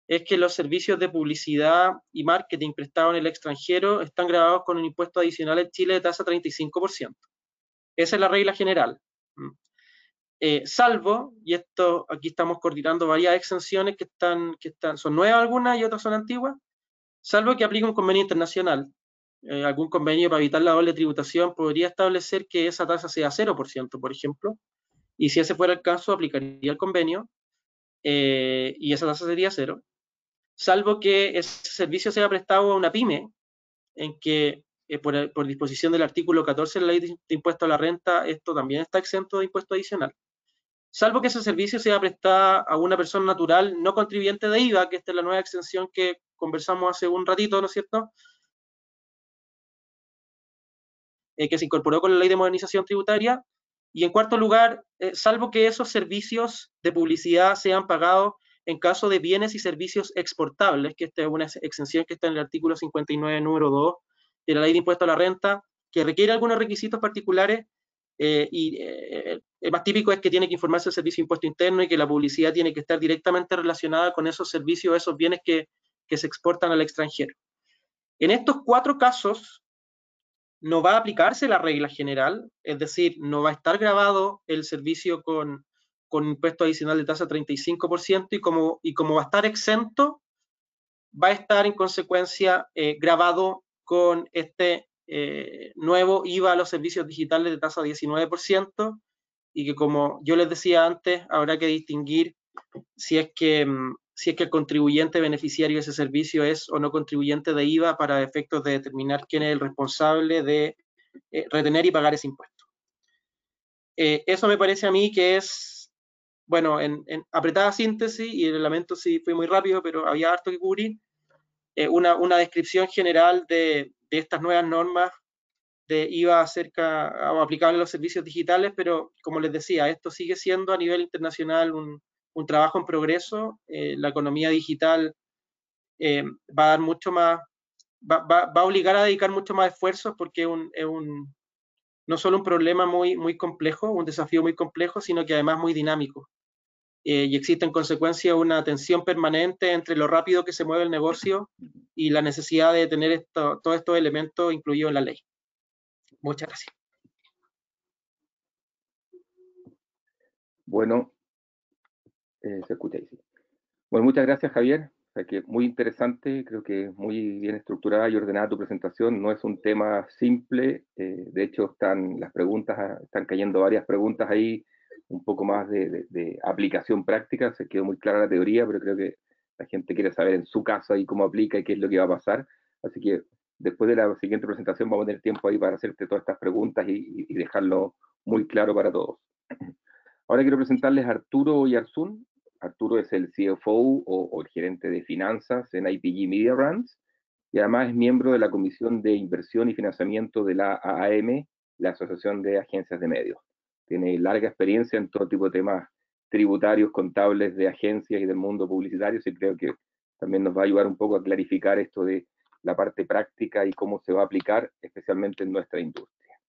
[SPEAKER 2] es que los servicios de publicidad y marketing prestados en el extranjero están grabados con un impuesto adicional en Chile de tasa 35%. Esa es la regla general. Mm. Eh, salvo, y esto aquí estamos coordinando varias exenciones que están, que están, son nuevas algunas y otras son antiguas, salvo que aplique un convenio internacional. Eh, algún convenio para evitar la doble tributación podría establecer que esa tasa sea 0%, por ejemplo, y si ese fuera el caso, aplicaría el convenio eh, y esa tasa sería cero, salvo que ese servicio sea prestado a una pyme, en que eh, por, por, disposición del artículo 14 de la ley de impuesto a la renta, esto también está exento de impuesto adicional. Salvo que ese servicio sea prestado a una persona natural no contribuyente de IVA, que esta es la nueva extensión que conversamos hace un ratito, ¿no es cierto? Eh, que se incorporó con la ley de modernización tributaria. Y en cuarto lugar, eh, salvo que esos servicios de publicidad sean pagados en caso de bienes y servicios exportables, que esta es una exención que está en el artículo 59, número 2 de la ley de impuesto a la renta, que requiere algunos requisitos particulares eh, y el más típico es que tiene que informarse el servicio de impuesto interno y que la publicidad tiene que estar directamente relacionada con esos servicios, esos bienes que que se exportan al extranjero. En estos cuatro casos no va a aplicarse la regla general, es decir, no va a estar grabado el servicio con, con impuesto adicional de tasa 35% y como, y como va a estar exento, va a estar en consecuencia eh, grabado con este eh, nuevo IVA a los servicios digitales de tasa 19% y que como yo les decía antes, habrá que distinguir si es que mm, si es que el contribuyente beneficiario de ese servicio es o no contribuyente de IVA para efectos de determinar quién es el responsable de eh, retener y pagar ese impuesto. Eh, eso me parece a mí que es, bueno, en, apretada síntesis, y el lamento si fue muy rápido, pero había harto que cubrir, una, una, descripción general de, de, estas nuevas normas de IVA acerca aplicable a los servicios digitales, pero como les decía, esto sigue siendo a nivel internacional un, trabajo en progreso. Eh, la economía digital eh, va a dar mucho más, va, a obligar a dedicar mucho más esfuerzos porque es un, no solo un problema muy, muy complejo, un desafío muy complejo, sino que además muy dinámico. Eh, y existe en consecuencia una tensión permanente entre lo rápido que se mueve el negocio y la necesidad de tener esto, todos estos elementos incluidos en la ley. Muchas gracias.
[SPEAKER 1] Bueno, eh, se escucha ahí, sí. Bueno, muchas gracias, Javier. que muy interesante, creo que muy bien estructurada y ordenada tu presentación. No es un tema simple. Eh, de hecho, están las preguntas, están cayendo varias preguntas ahí, un poco más de, aplicación práctica. Se quedó muy clara la teoría, pero creo que la gente quiere saber en su caso ahí cómo aplica y qué es lo que va a pasar. Así que después de la siguiente presentación vamos a tener tiempo ahí para hacerte todas estas preguntas y, y dejarlo muy claro para todos. Ahora quiero presentarles a Arturo Yarzún. Arturo es el CFO o, el gerente de finanzas en IPG Media Brands y además es miembro de la Comisión de Inversión y Financiamiento de la AAM, la Asociación de Agencias de Medios. Tiene larga experiencia en todo tipo de temas tributarios, contables de agencias y del mundo publicitario, y creo que también nos va a ayudar un poco a clarificar esto de la parte práctica y cómo se va a aplicar, especialmente en nuestra industria.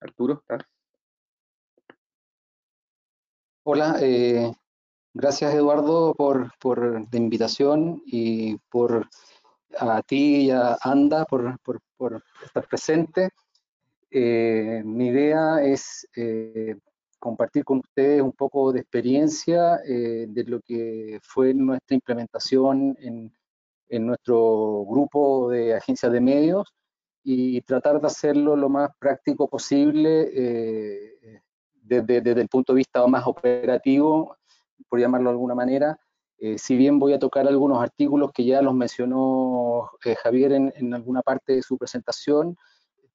[SPEAKER 1] Arturo, ¿estás?
[SPEAKER 3] Hola, eh, Gracias Eduardo por, por, la invitación y por a ti y a Anda por, estar presente. Eh, mi idea es eh, compartir con ustedes un poco de experiencia de lo que fue nuestra implementación en, en nuestro grupo de agencias de medios y tratar de hacerlo lo más práctico posible eh, desde, el punto de vista más operativo, por llamarlo de alguna manera. Eh, si bien voy a tocar algunos artículos que ya los mencionó eh, Javier en, alguna parte de su presentación,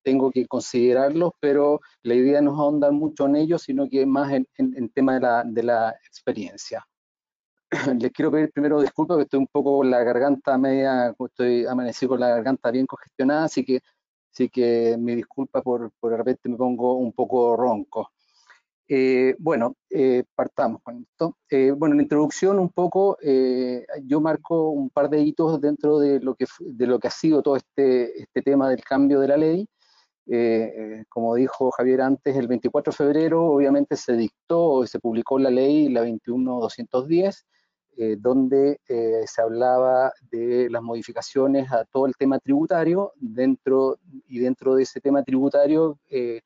[SPEAKER 3] tengo que considerarlos, pero la idea no es ahondar mucho en ellos, sino que más en, en, tema de la, de la experiencia. les quiero pedir primero disculpas, que estoy un poco con la garganta media, estoy amanecido con la garganta bien congestionada, así que, así que mi disculpa por, por de repente me pongo un poco ronco. Eh, bueno, eh, partamos con esto. Eh, bueno, en introducción un poco, yo marco un par de hitos dentro de lo que, de lo que ha sido todo este, este tema del cambio de la ley. Como dijo Javier antes, el 24 de febrero obviamente se dictó, se publicó la ley, la 21210, eh, donde eh, se hablaba de las modificaciones a todo el tema tributario, dentro, y dentro de ese tema tributario eh,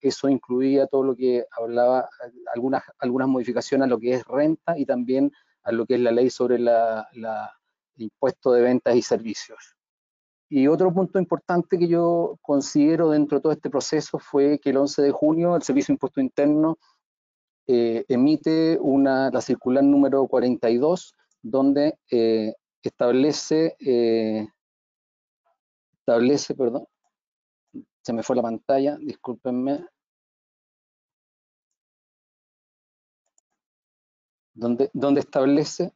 [SPEAKER 3] eso incluía todo lo que hablaba, algunas, algunas modificaciones a lo que es renta y también a lo que es la ley sobre la, el impuesto de ventas y servicios. Y otro punto importante que yo considero dentro de todo este proceso fue que el 11 de junio el Servicio de Impuesto Interno eh, emite una, la circular número 42, donde eh, establece, eh, establece, perdón, se me fue la pantalla, discúlpenme, donde, donde establece,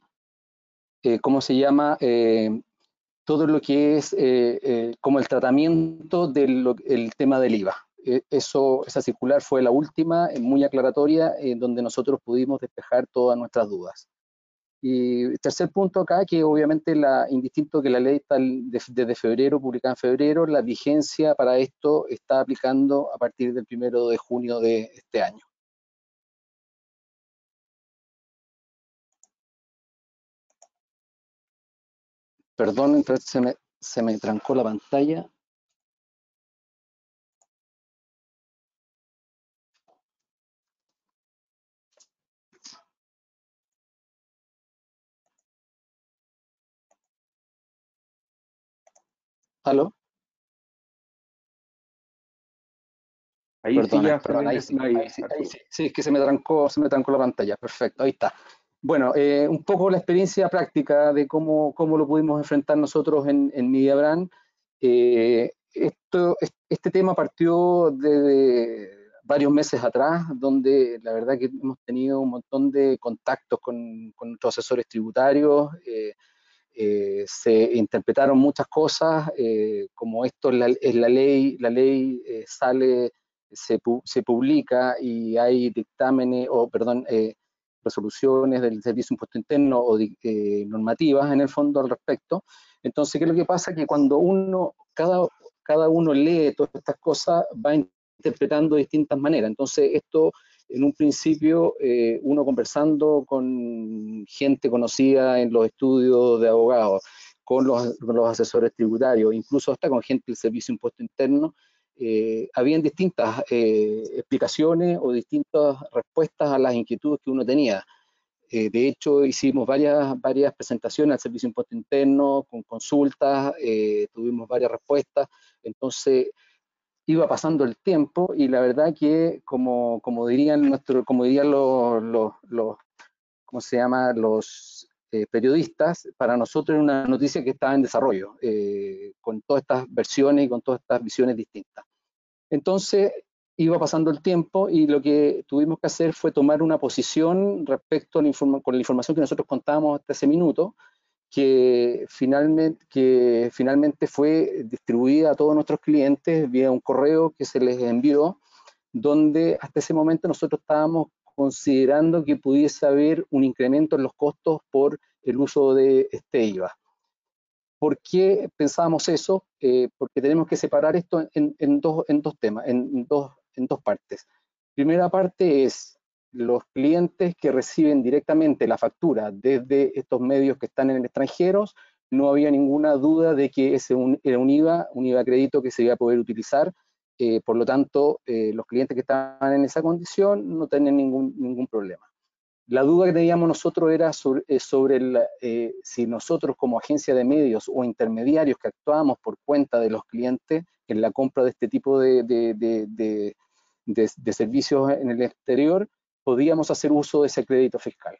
[SPEAKER 3] ¿cómo se llama? Todo lo que es como el tratamiento del tema del IVA. Eh, eso, esa circular fue la última, eh, muy aclaratoria, en donde nosotros pudimos despejar todas nuestras dudas. Y tercer punto acá, que obviamente, la, indistinto que la ley está desde febrero, publicada en febrero, la vigencia para esto está aplicando a partir del primero de junio de este año. Perdón, se me, se me trancó la pantalla. ¿Aló?
[SPEAKER 1] Ahí sí,
[SPEAKER 3] sí, es que se me trancó, se me trancó la pantalla, perfecto, ahí está. Bueno, eh, un poco la experiencia práctica de cómo, cómo lo pudimos enfrentar nosotros en, en. Eh, este tema partió de varios meses atrás, donde la verdad que hemos tenido un montón de contactos con, nuestros asesores tributarios, eh, se interpretaron muchas cosas, como esto es la, ley, la ley eh, sale, se, se, publica y hay dictámenes, o perdón, resoluciones del Servicio de Impuesto Interno o normativas en el fondo al respecto. Entonces, ¿qué es lo que pasa? Que cuando uno, cada, cada uno lee todas estas cosas, va interpretando de distintas maneras. Entonces, esto en un principio eh, uno conversando con gente conocida en los estudios de abogados, con los, asesores tributarios, incluso hasta con gente del Servicio de Impuesto Interno, eh, habían distintas eh, explicaciones o distintas respuestas a las inquietudes que uno tenía. de hecho, hicimos varias, varias presentaciones al Servicio de Impuesto Interno, con consultas, tuvimos varias respuestas. Entonces, iba pasando el tiempo y la verdad que como, como dirían nuestro, como dirían los, los, ¿cómo se llama? los eh, periodistas, para nosotros era una noticia que estaba en desarrollo, eh, con todas estas versiones y con todas estas visiones distintas. Entonces iba pasando el tiempo y lo que tuvimos que hacer fue tomar una posición respecto a la con la información que nosotros contábamos hasta ese minuto, que finalmente, que finalmente fue distribuida a todos nuestros clientes vía un correo que se les envió, donde hasta ese momento nosotros estábamos considerando que pudiese haber un incremento en los costos por el uso de este IVA. ¿Por qué pensábamos eso? Eh, porque tenemos que separar esto en, dos, temas, en dos, partes. Primera parte es los clientes que reciben directamente la factura desde estos medios que están en el extranjero, no había ninguna duda de que ese era un IVA, un IVA crédito que se iba a poder utilizar por lo tanto, los clientes que estaban en esa condición no tenían ningún, ningún problema. La duda que teníamos nosotros era sobre, sobre si nosotros como agencia de medios o intermediarios que actuábamos por cuenta de los clientes en la compra de este tipo de, de, de servicios en el exterior, podíamos hacer uso de ese crédito fiscal.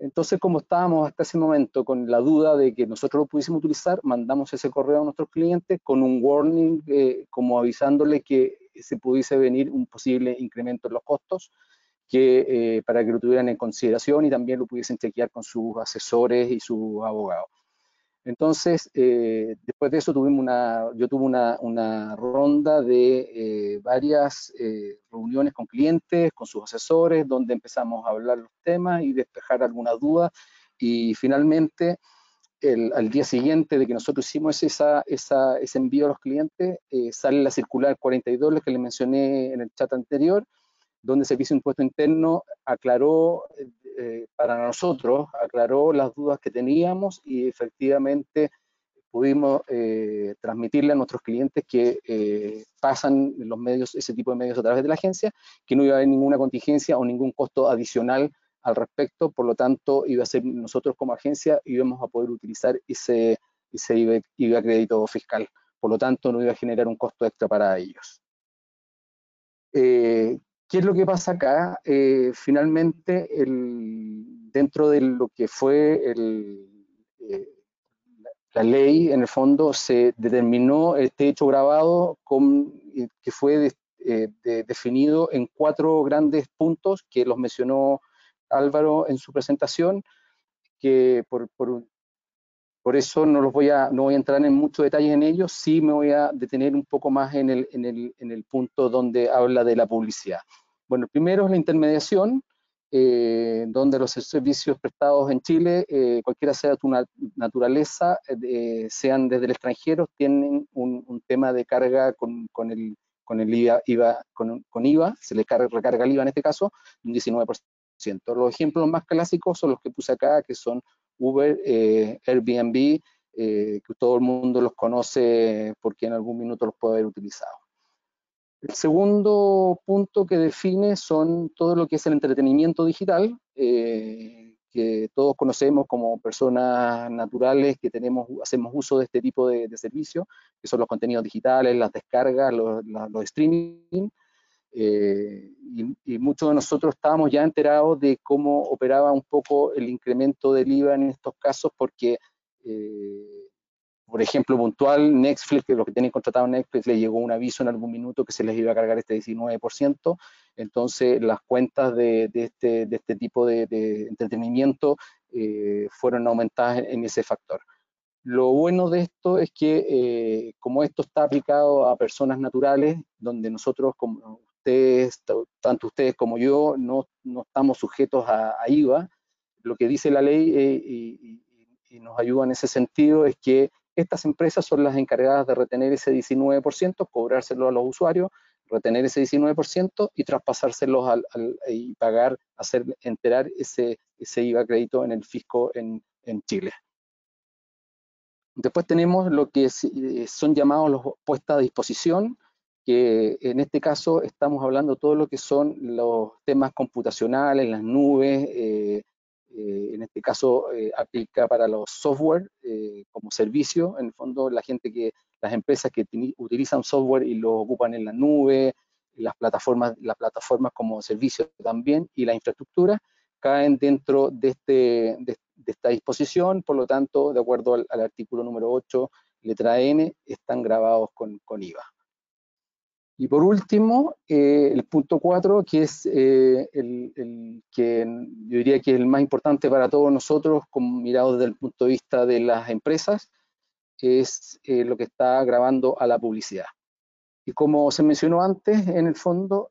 [SPEAKER 3] Entonces, como estábamos hasta ese momento con la duda de que nosotros lo pudiésemos utilizar, mandamos ese correo a nuestros clientes con un warning, eh, como avisándole que se pudiese venir un posible incremento en los costos, que, eh, para que lo tuvieran en consideración y también lo pudiesen chequear con sus asesores y sus abogados. Entonces, eh, después de eso tuvimos una, yo tuve una, ronda de eh, varias eh, reuniones con clientes, con sus asesores, donde empezamos a hablar los temas y despejar algunas dudas. Y finalmente, al día siguiente de que nosotros hicimos esa, ese envío a los clientes, sale la circular 42 que les mencioné en el chat anterior, donde el Servicio de Impuesto Interno aclaró eh, para nosotros, aclaró las dudas que teníamos y efectivamente pudimos eh, transmitirle a nuestros clientes que eh, pasan los medios, ese tipo de medios a través de la agencia, que no iba a haber ninguna contingencia o ningún costo adicional al respecto, por lo tanto iba a ser nosotros como agencia íbamos a poder utilizar ese, ese IBA, crédito fiscal, por lo tanto no iba a generar un costo extra para ellos. ¿Qué es lo que pasa acá? Eh, finalmente, dentro de lo que fue eh, la ley, en el fondo, se determinó este hecho grabado eh, que fue definido en cuatro grandes puntos que los mencionó Álvaro en su presentación, que por, por eso no, los voy a, no voy a entrar en mucho detalle en ellos, sí me voy a detener un poco más en el, en el, en el punto donde habla de la publicidad. Bueno, primero es la intermediación, eh, donde los servicios prestados en Chile, eh, cualquiera sea tu naturaleza, eh, sean desde el extranjero, tienen un, tema de carga con, con, el, con el IVA, con, con, IVA, se le carga, recarga el IVA en este caso, un 19%. Los ejemplos más clásicos son los que puse acá, que son Uber, eh, Airbnb, eh, que todo el mundo los conoce porque en algún minuto los puede haber utilizado. El segundo punto que define son todo lo que es el entretenimiento digital, eh, que todos conocemos como personas naturales que tenemos, hacemos uso de este tipo de, servicios, que son los contenidos digitales, las descargas, los, los streaming, eh, y, muchos de nosotros estábamos ya enterados de cómo operaba un poco el incremento del IVA en estos casos, porque, eh, por ejemplo, puntual, Netflix, que los que tienen contratado Netflix, le llegó un aviso en algún minuto que se les iba a cargar este 19%, entonces las cuentas de, este, de este, tipo de, entretenimiento eh, fueron aumentadas en, ese factor. Lo bueno de esto es que como esto está aplicado a personas naturales, donde nosotros como tanto ustedes como yo, no, no estamos sujetos a, IVA. Lo que dice la ley eh, y, nos ayuda en ese sentido es que estas empresas son las encargadas de retener ese 19%, cobrárselo a los usuarios, retener ese 19% y traspasárselos al, y pagar, hacer enterar ese, ese IVA crédito en el fisco en, en Chile. Después tenemos lo que eh, son llamados los puestas a disposición, que en este caso estamos hablando todo lo que son los temas computacionales, las nubes, eh, eh, en este caso eh, aplica para los software como servicio, en el fondo la gente que, las empresas que utilizan software y lo ocupan en la nube, las plataformas, las plataformas como servicio también y la infraestructura caen dentro de, este, de, esta disposición, por lo tanto, de acuerdo al, artículo número 8, letra N, están grabados con, con IVA. Y por último, eh, el punto 4, que es eh, el, que yo diría que es el más importante para todos nosotros, como mirado desde el punto de vista de las empresas, es eh, lo que está grabando a la publicidad. Y como se mencionó antes, en el fondo,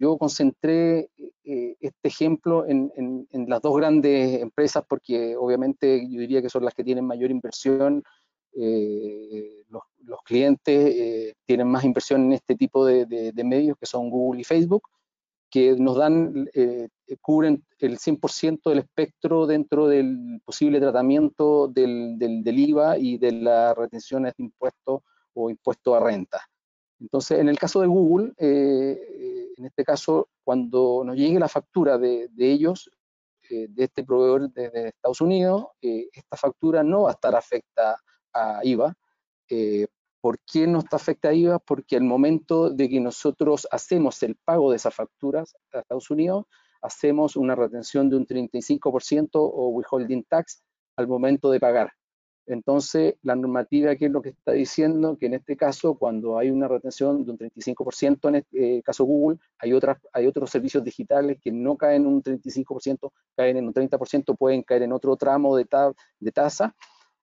[SPEAKER 3] yo concentré este ejemplo en, en, las dos grandes empresas, porque obviamente yo diría que son las que tienen mayor inversión eh, los, clientes eh, tienen más inversión en este tipo de, medios que son Google y Facebook, que nos dan, eh, cubren el 100% del espectro dentro del posible tratamiento del, IVA y de las retenciones de impuestos o impuesto a renta. Entonces, en el caso de Google, en este caso, cuando nos llegue la factura de, ellos, de este proveedor de, Estados Unidos, esta factura no va a estar afecta a IVA. ¿Por qué no está afecta a IVA? Porque al momento de que nosotros hacemos el pago de esas facturas a Estados Unidos, hacemos una retención de un 35% o withholding tax al momento de pagar. Entonces, la normativa, ¿qué es lo que está diciendo? Que en este caso, cuando hay una retención de un 35%, en este caso Google, hay, otras, hay otros servicios digitales que no caen en un 35%, caen en un 30%, pueden caer en otro tramo de, de tasa,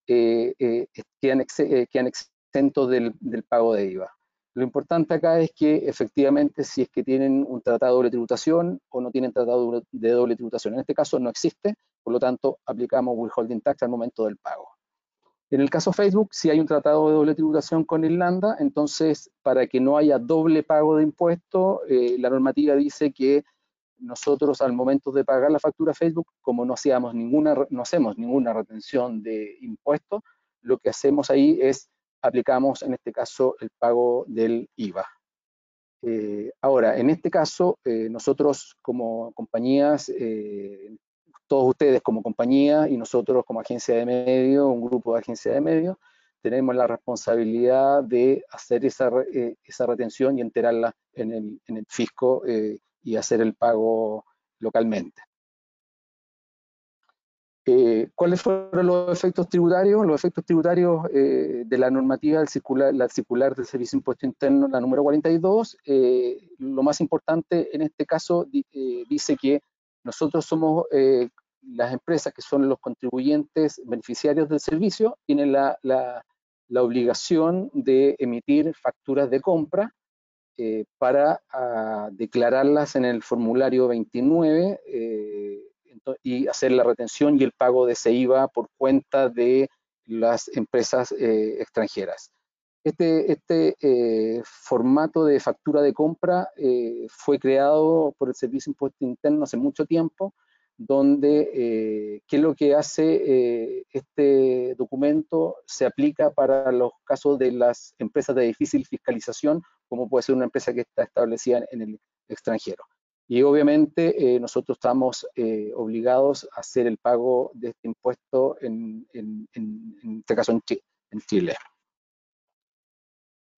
[SPEAKER 3] eh, eh, quedan, eh, exentos del, pago de IVA. Lo importante acá es que efectivamente si es que tienen un tratado de doble tributación o no tienen tratado de doble tributación. En este caso no existe, por lo tanto aplicamos withholding tax al momento del pago. En el caso Facebook, si hay un tratado de doble tributación con Irlanda, entonces para que no haya doble pago de impuestos, la normativa dice que nosotros al momento de pagar la factura Facebook, como no, hacíamos ninguna, no hacemos ninguna retención de impuestos, lo que hacemos ahí es aplicamos en este caso el pago del IVA. Eh, ahora, en este caso, eh, nosotros como compañías, eh, todos ustedes como compañía y nosotros como agencia de medios, un grupo de agencia de medios, tenemos la responsabilidad de hacer esa, esa retención y enterarla en el, en el fisco y hacer el pago localmente. Eh, ¿Cuáles fueron los efectos tributarios? Los efectos tributarios eh, de la normativa circular, la circular del Servicio de Impuesto Interno, la número 42, eh, lo más importante en este caso dice que nosotros somos las empresas que son los contribuyentes beneficiarios del servicio, tienen la obligación de emitir facturas de compra para ah, declararlas en el formulario 29 y hacer la retención y el pago de ese IVA por cuenta de las empresas eh, extranjeras. Este, este eh, formato de factura de compra eh, fue creado por el Servicio de Impuesto Interno hace mucho tiempo, donde qué es lo que hace este documento se aplica para los casos de las empresas de difícil fiscalización, como puede ser una empresa que está establecida en el extranjero. Y obviamente eh, nosotros estamos eh, obligados a hacer el pago de este impuesto en, este caso en, Chile.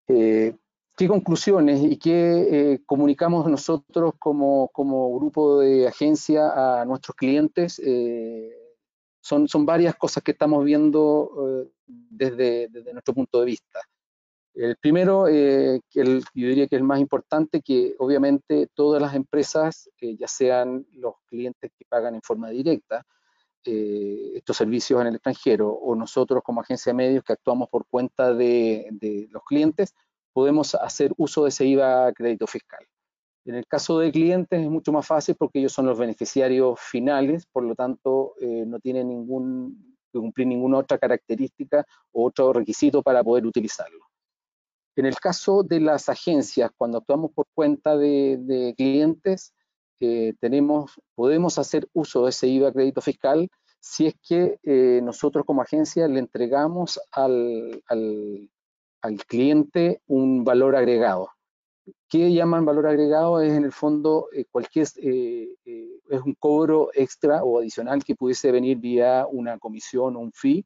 [SPEAKER 3] Eh, ¿Qué conclusiones y qué comunicamos nosotros como, grupo de agencia a nuestros clientes? son, varias cosas que estamos viendo desde nuestro punto de vista. El primero, eh, yo diría que es el más importante, que obviamente todas las empresas, eh, ya sean los clientes que pagan en forma directa eh, estos servicios en el extranjero o nosotros como agencia de medios que actuamos por cuenta de, los clientes, podemos hacer uso de ese IVA crédito fiscal. En el caso de clientes es mucho más fácil porque ellos son los beneficiarios finales, por lo tanto no tienen ningún, que cumplir ninguna otra característica o otro requisito para poder utilizarlo. En el caso de las agencias, cuando actuamos por cuenta de, clientes, eh, tenemos, podemos hacer uso de ese IVA crédito fiscal si es que eh, nosotros como agencia le entregamos al, cliente un valor agregado. ¿Qué llaman valor agregado? Es en el fondo eh, cualquier, es un cobro extra o adicional que pudiese venir vía una comisión o un fee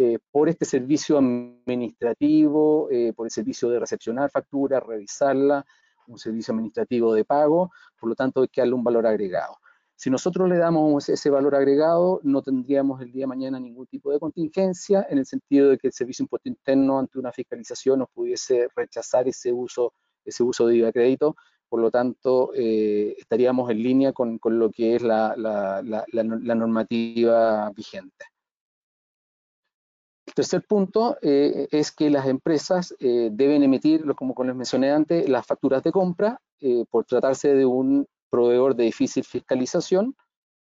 [SPEAKER 3] eh, por este servicio administrativo, eh, por el servicio de recepcionar facturas, revisarla, un servicio administrativo de pago, por lo tanto hay que darle un valor agregado. Si nosotros le damos ese valor agregado, no tendríamos el día de mañana ningún tipo de contingencia, en el sentido de que el Servicio Impuesto Interno ante una fiscalización nos pudiese rechazar ese uso, ese uso de IVA crédito, por lo tanto eh, estaríamos en línea con, lo que es la normativa vigente. Tercer punto eh, es que las empresas eh, deben emitir, como les mencioné antes, las facturas de compra eh, por tratarse de un proveedor de difícil fiscalización.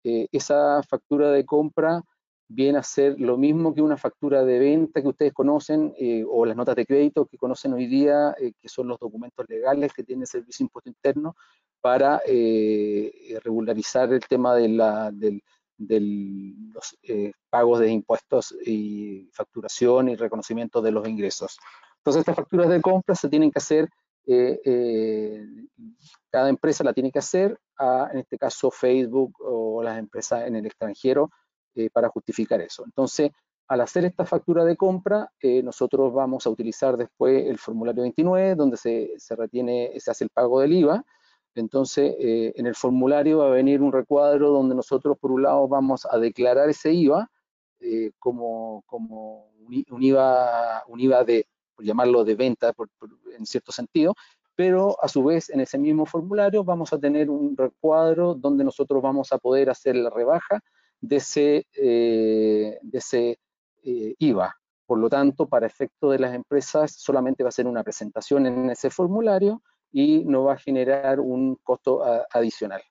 [SPEAKER 3] esa factura de compra viene a ser lo mismo que una factura de venta que ustedes conocen o las notas de crédito que conocen hoy día, que son los documentos legales que tiene el Servicio de Impuesto Interno para regularizar el tema de la, del, de los eh, pagos de impuestos y facturación y reconocimiento de los ingresos. Entonces, estas facturas de compra se tienen que hacer cada empresa la tiene que hacer, a, en este caso Facebook o las empresas en el extranjero, para justificar eso. Entonces, al hacer esta factura de compra, eh, nosotros vamos a utilizar después el formulario 29, donde se, se retiene, se hace el pago del IVA. Entonces, eh, en el formulario va a venir un recuadro donde nosotros, por un lado, vamos a declarar ese IVA eh, como, un, IVA, de, por llamarlo de venta en cierto sentido, pero a su vez en ese mismo formulario vamos a tener un recuadro donde nosotros vamos a poder hacer la rebaja de ese, de ese eh, IVA. Por lo tanto, para efecto de las empresas, solamente va a ser una presentación en ese formulario y no va a generar un costo adicional.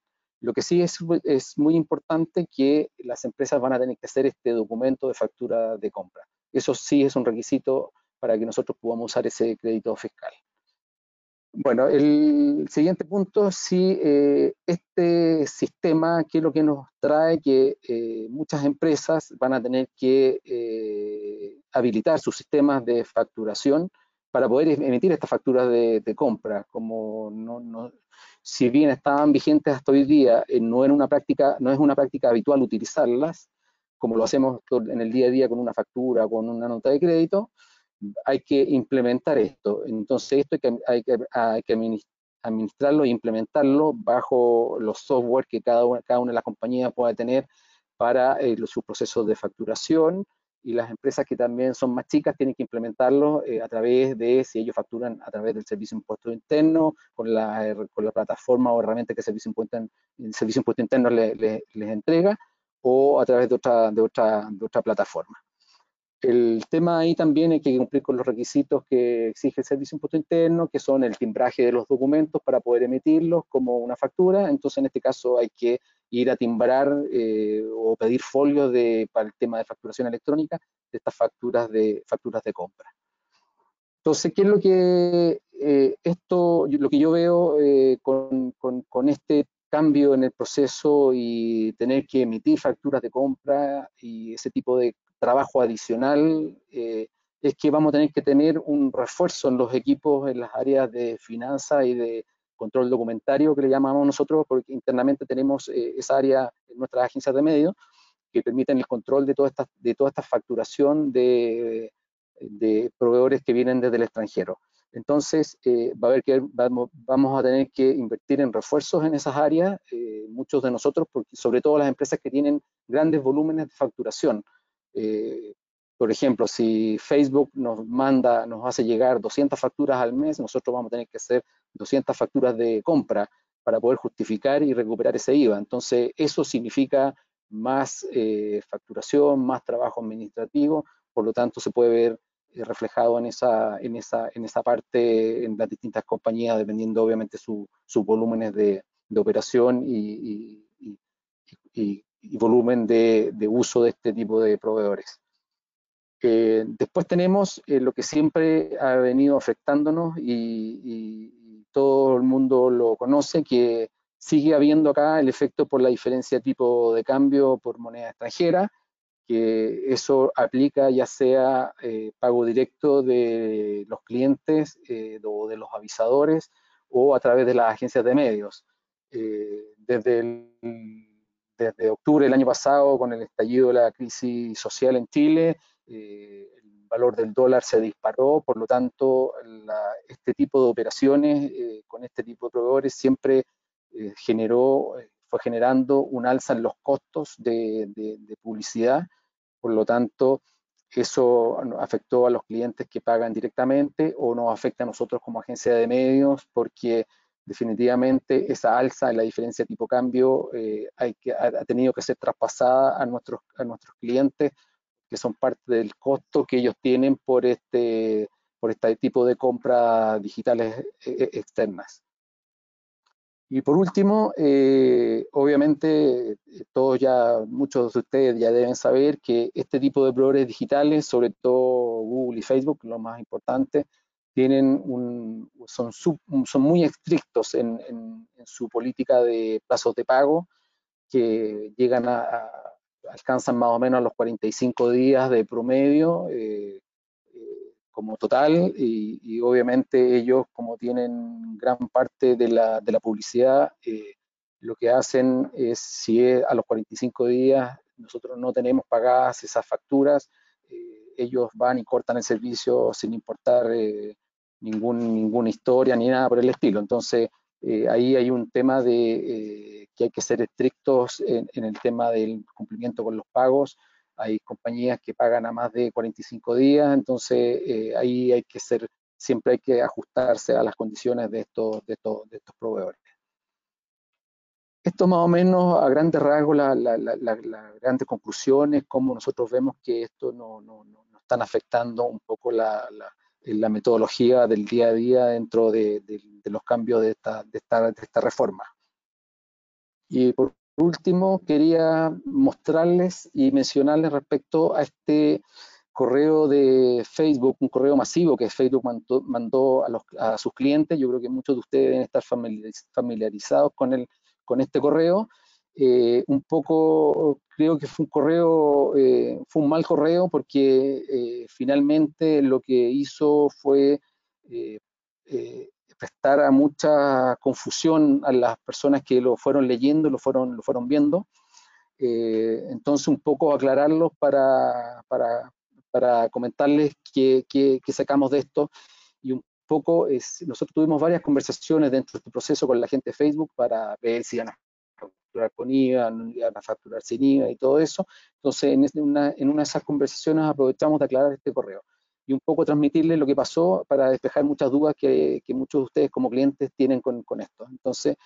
[SPEAKER 3] Lo que sí es, es muy importante que las empresas van a tener que hacer este documento de factura de compra. Eso sí es un requisito para que nosotros podamos usar ese crédito fiscal. Bueno, el siguiente punto, sí, eh, este sistema, ¿qué es lo que nos trae? Que eh, muchas empresas van a tener que eh, habilitar sus sistemas de facturación para poder em-, emitir estas facturas de, compra. Como no, si bien estaban vigentes hasta hoy día, no, era una práctica, no es una práctica habitual utilizarlas, como lo hacemos en el día a día con una factura, con una nota de crédito, hay que implementar esto. Entonces, esto hay que, administrarlo e implementarlo bajo los software que cada una, cada una de las compañías pueda tener para eh, sus procesos de facturación y las empresas que también son más chicas tienen que implementarlo eh, a través de, si ellos facturan a través del servicio de impuesto interno, con la, con la plataforma o herramienta que el servicio, impuesto, el servicio impuesto interno les entrega, o a través de otra, de otra, de otra plataforma. El tema ahí también hay que cumplir con los requisitos que exige el Servicio de Impuesto Interno, que son el timbraje de los documentos para poder emitirlos como una factura. Entonces, en este caso hay que ir a timbrar eh, o pedir folios para el tema de facturación electrónica de estas facturas de, facturas de compra. Entonces, ¿qué es lo que eh, esto, lo que yo veo eh, con, este cambio en el proceso y tener que emitir facturas de compra y ese tipo de trabajo adicional eh, es que vamos a tener que tener un refuerzo en los equipos en las áreas de finanzas y de control documentario que le llamamos nosotros, porque internamente tenemos eh, esa área en nuestras agencias de medios que permiten el control de toda esta, de toda esta facturación de, de proveedores que vienen desde el extranjero. Entonces, eh, va a haber que, vamos, a tener que invertir en refuerzos en esas áreas, muchos de nosotros, porque sobre todo las empresas que tienen grandes volúmenes de facturación. Eh, por ejemplo, si Facebook nos manda, nos hace llegar 200 facturas al mes, nosotros vamos a tener que hacer 200 facturas de compra para poder justificar y recuperar ese IVA. Entonces, eso significa más eh, facturación, más trabajo administrativo, por lo tanto, se puede ver eh, reflejado en esa, en, esa, en esa parte en las distintas compañías, dependiendo obviamente sus volúmenes de, operación y volumen de, uso de este tipo de proveedores. Eh, después tenemos eh, lo que siempre ha venido afectándonos y, todo el mundo lo conoce, que sigue habiendo acá el efecto por la diferencia de tipo de cambio por moneda extranjera, que eso aplica ya sea eh, pago directo de los clientes o de los avisadores o a través de las agencias de medios. desde el desde octubre del año pasado, con el estallido de la crisis social en Chile, eh, el valor del dólar se disparó, por lo tanto, este tipo de operaciones eh, con este tipo de proveedores siempre eh, generó, fue generando un alza en los costos de, de publicidad, por lo tanto, eso afectó a los clientes que pagan directamente o nos afecta a nosotros como agencia de medios porque definitivamente esa alza en la diferencia de tipo cambio eh, hay que, ha, tenido que ser traspasada a nuestros, clientes, que son parte del costo que ellos tienen por este, este tipo de compras digitales eh, eh, externas. Y por último, obviamente, todos ya, muchos de ustedes ya deben saber que este tipo de proveedores digitales, sobre todo Google y Facebook, lo más importante, tienen un, son, son muy estrictos en, su política de plazos de pago, que llegan a, alcanzan más o menos los 45 días de promedio, eh, eh, como total y, obviamente ellos como tienen gran parte de la, de la publicidad, eh, lo que hacen es si a los 45 días nosotros no tenemos pagadas esas facturas, eh, ellos van y cortan el servicio sin importar ningún, ninguna historia ni nada por el estilo. Entonces, ahí hay un tema de que hay que ser estrictos en, en, el tema del cumplimiento con los pagos, hay compañías que pagan a más de 45 días, entonces eh, ahí hay que ser, siempre hay que ajustarse a las condiciones de estos, de estos, de estos proveedores. Esto más o menos a grandes rasgos, las grandes conclusiones, cómo nosotros vemos que esto no, no, no, están afectando un poco la, la, metodología del día a día dentro de, los cambios de esta, de esta, de esta reforma. Y por último, quería mostrarles y mencionarles respecto a este correo de Facebook, un correo masivo que Facebook mandó, a, sus clientes. Yo creo que muchos de ustedes deben estar familiarizados con, el, con este correo. Eh, un poco, creo que fue un correo, eh, fue un mal correo porque eh, finalmente lo que hizo fue a mucha confusión a las personas que lo fueron leyendo, lo fueron, lo fueron viendo. Entonces, un poco aclararlos para, para, para comentarles qué, qué, sacamos de esto y un poco, es, nosotros tuvimos varias conversaciones dentro de este proceso con la gente de Facebook para ver si a facturar con IVA, a facturar sin IVA y todo eso. Entonces, en una, en una de esas conversaciones aprovechamos de aclarar este correo y un poco transmitirles lo que pasó para despejar muchas dudas que, muchos de ustedes como clientes tienen con, esto. Entonces,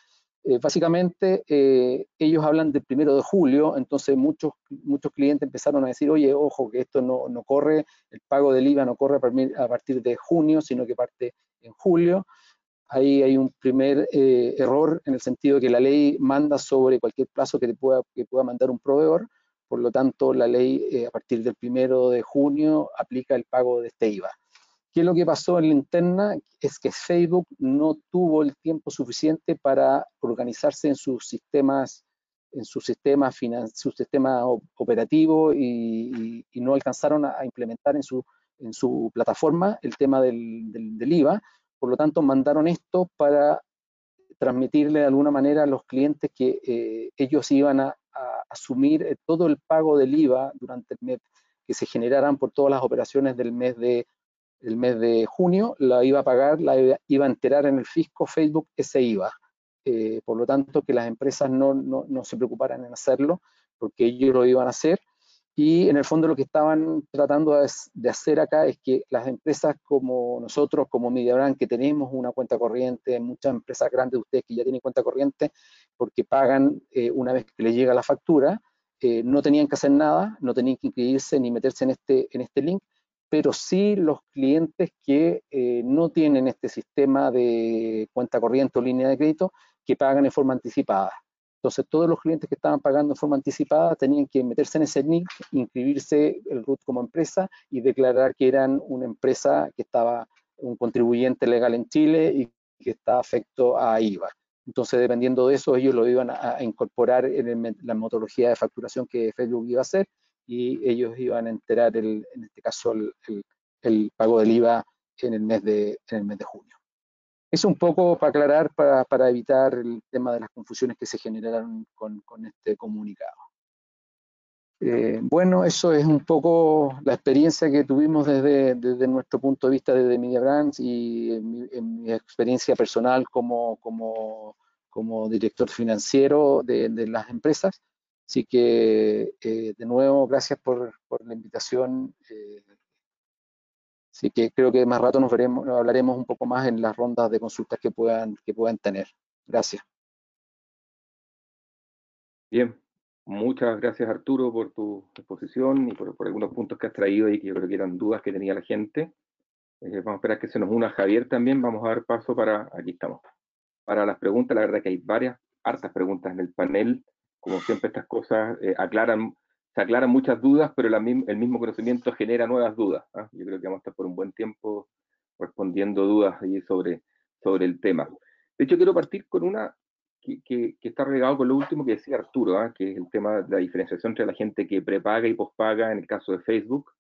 [SPEAKER 3] eh, básicamente eh, ellos hablan del primero de julio, entonces muchos, muchos clientes empezaron a decir, oye, ojo, que esto no, no corre, el pago del IVA no corre a partir de junio, sino que parte en julio. Ahí hay un primer eh, error en el sentido de que la ley manda sobre cualquier plazo que, pueda, que pueda mandar un proveedor, por lo tanto, la ley eh, a partir del primero de junio aplica el pago de este IVA. ¿Qué es lo que pasó en la interna? Es que Facebook no tuvo el tiempo suficiente para organizarse en sus sistemas, en su sistema, su sistema operativo y, no alcanzaron a, implementar en su, en su plataforma el tema del, del, IVA. Por lo tanto, mandaron esto para transmitirle de alguna manera a los clientes que eh, ellos iban a, asumir eh, todo el pago del IVA durante el mes que se generaran por todas las operaciones del mes de, junio, la iba a pagar, la iba a enterar en el fisco Facebook ese IVA. Eh, por lo tanto, que las empresas no, no, no, se preocuparan en hacerlo, porque ellos lo iban a hacer. Y en el fondo lo que estaban tratando de hacer acá es que las empresas como nosotros, como MediaBrand, que tenemos una cuenta corriente, muchas empresas grandes de ustedes que ya tienen cuenta corriente, porque pagan eh, una vez que les llega la factura, eh, no tenían que hacer nada, no tenían que inscribirse ni meterse en este, en este link, pero sí los clientes que eh, no tienen este sistema de cuenta corriente o línea de crédito, que pagan en forma anticipada. Entonces, todos los clientes que estaban pagando en forma anticipada tenían que meterse en ese link, inscribirse el RUT como empresa y declarar que eran una empresa que estaba un contribuyente legal en Chile y que estaba afecto a IVA. Entonces, dependiendo de eso, ellos lo iban a, incorporar en la metodología de facturación que Facebook iba a hacer y ellos iban a enterar, el, en este caso, el, el, pago del IVA en el mes de, en el mes de junio. Es un poco para aclarar, para, evitar el tema de las confusiones que se generaron con, este comunicado. Eh, bueno, eso es un poco la experiencia que tuvimos desde, nuestro punto de vista desde Media Brands y en mi, experiencia personal como, director financiero de, de, las empresas. Así que, eh, de nuevo, gracias por, por la invitación. Eh, Así que creo que más rato nos veremos, hablaremos un poco más en las rondas de consultas que puedan, que puedan tener. Gracias.
[SPEAKER 1] Bien, muchas gracias Arturo por tu exposición y por, algunos puntos que has traído y que yo creo que eran dudas que tenía la gente. Eh, vamos a esperar que se nos una Javier también. Vamos a dar paso para, aquí estamos, para las preguntas. La verdad que hay varias, hartas preguntas en el panel. Como siempre estas cosas eh, aclaran se aclaran muchas dudas, pero el mismo conocimiento genera nuevas dudas. ¿ah? Yo creo que vamos a estar por un buen tiempo respondiendo dudas ahí sobre, sobre el tema. De hecho, quiero partir con una que, está regado con lo último que decía Arturo, ¿ah? que es el tema de la diferenciación entre la gente que prepaga y pospaga en el caso de Facebook.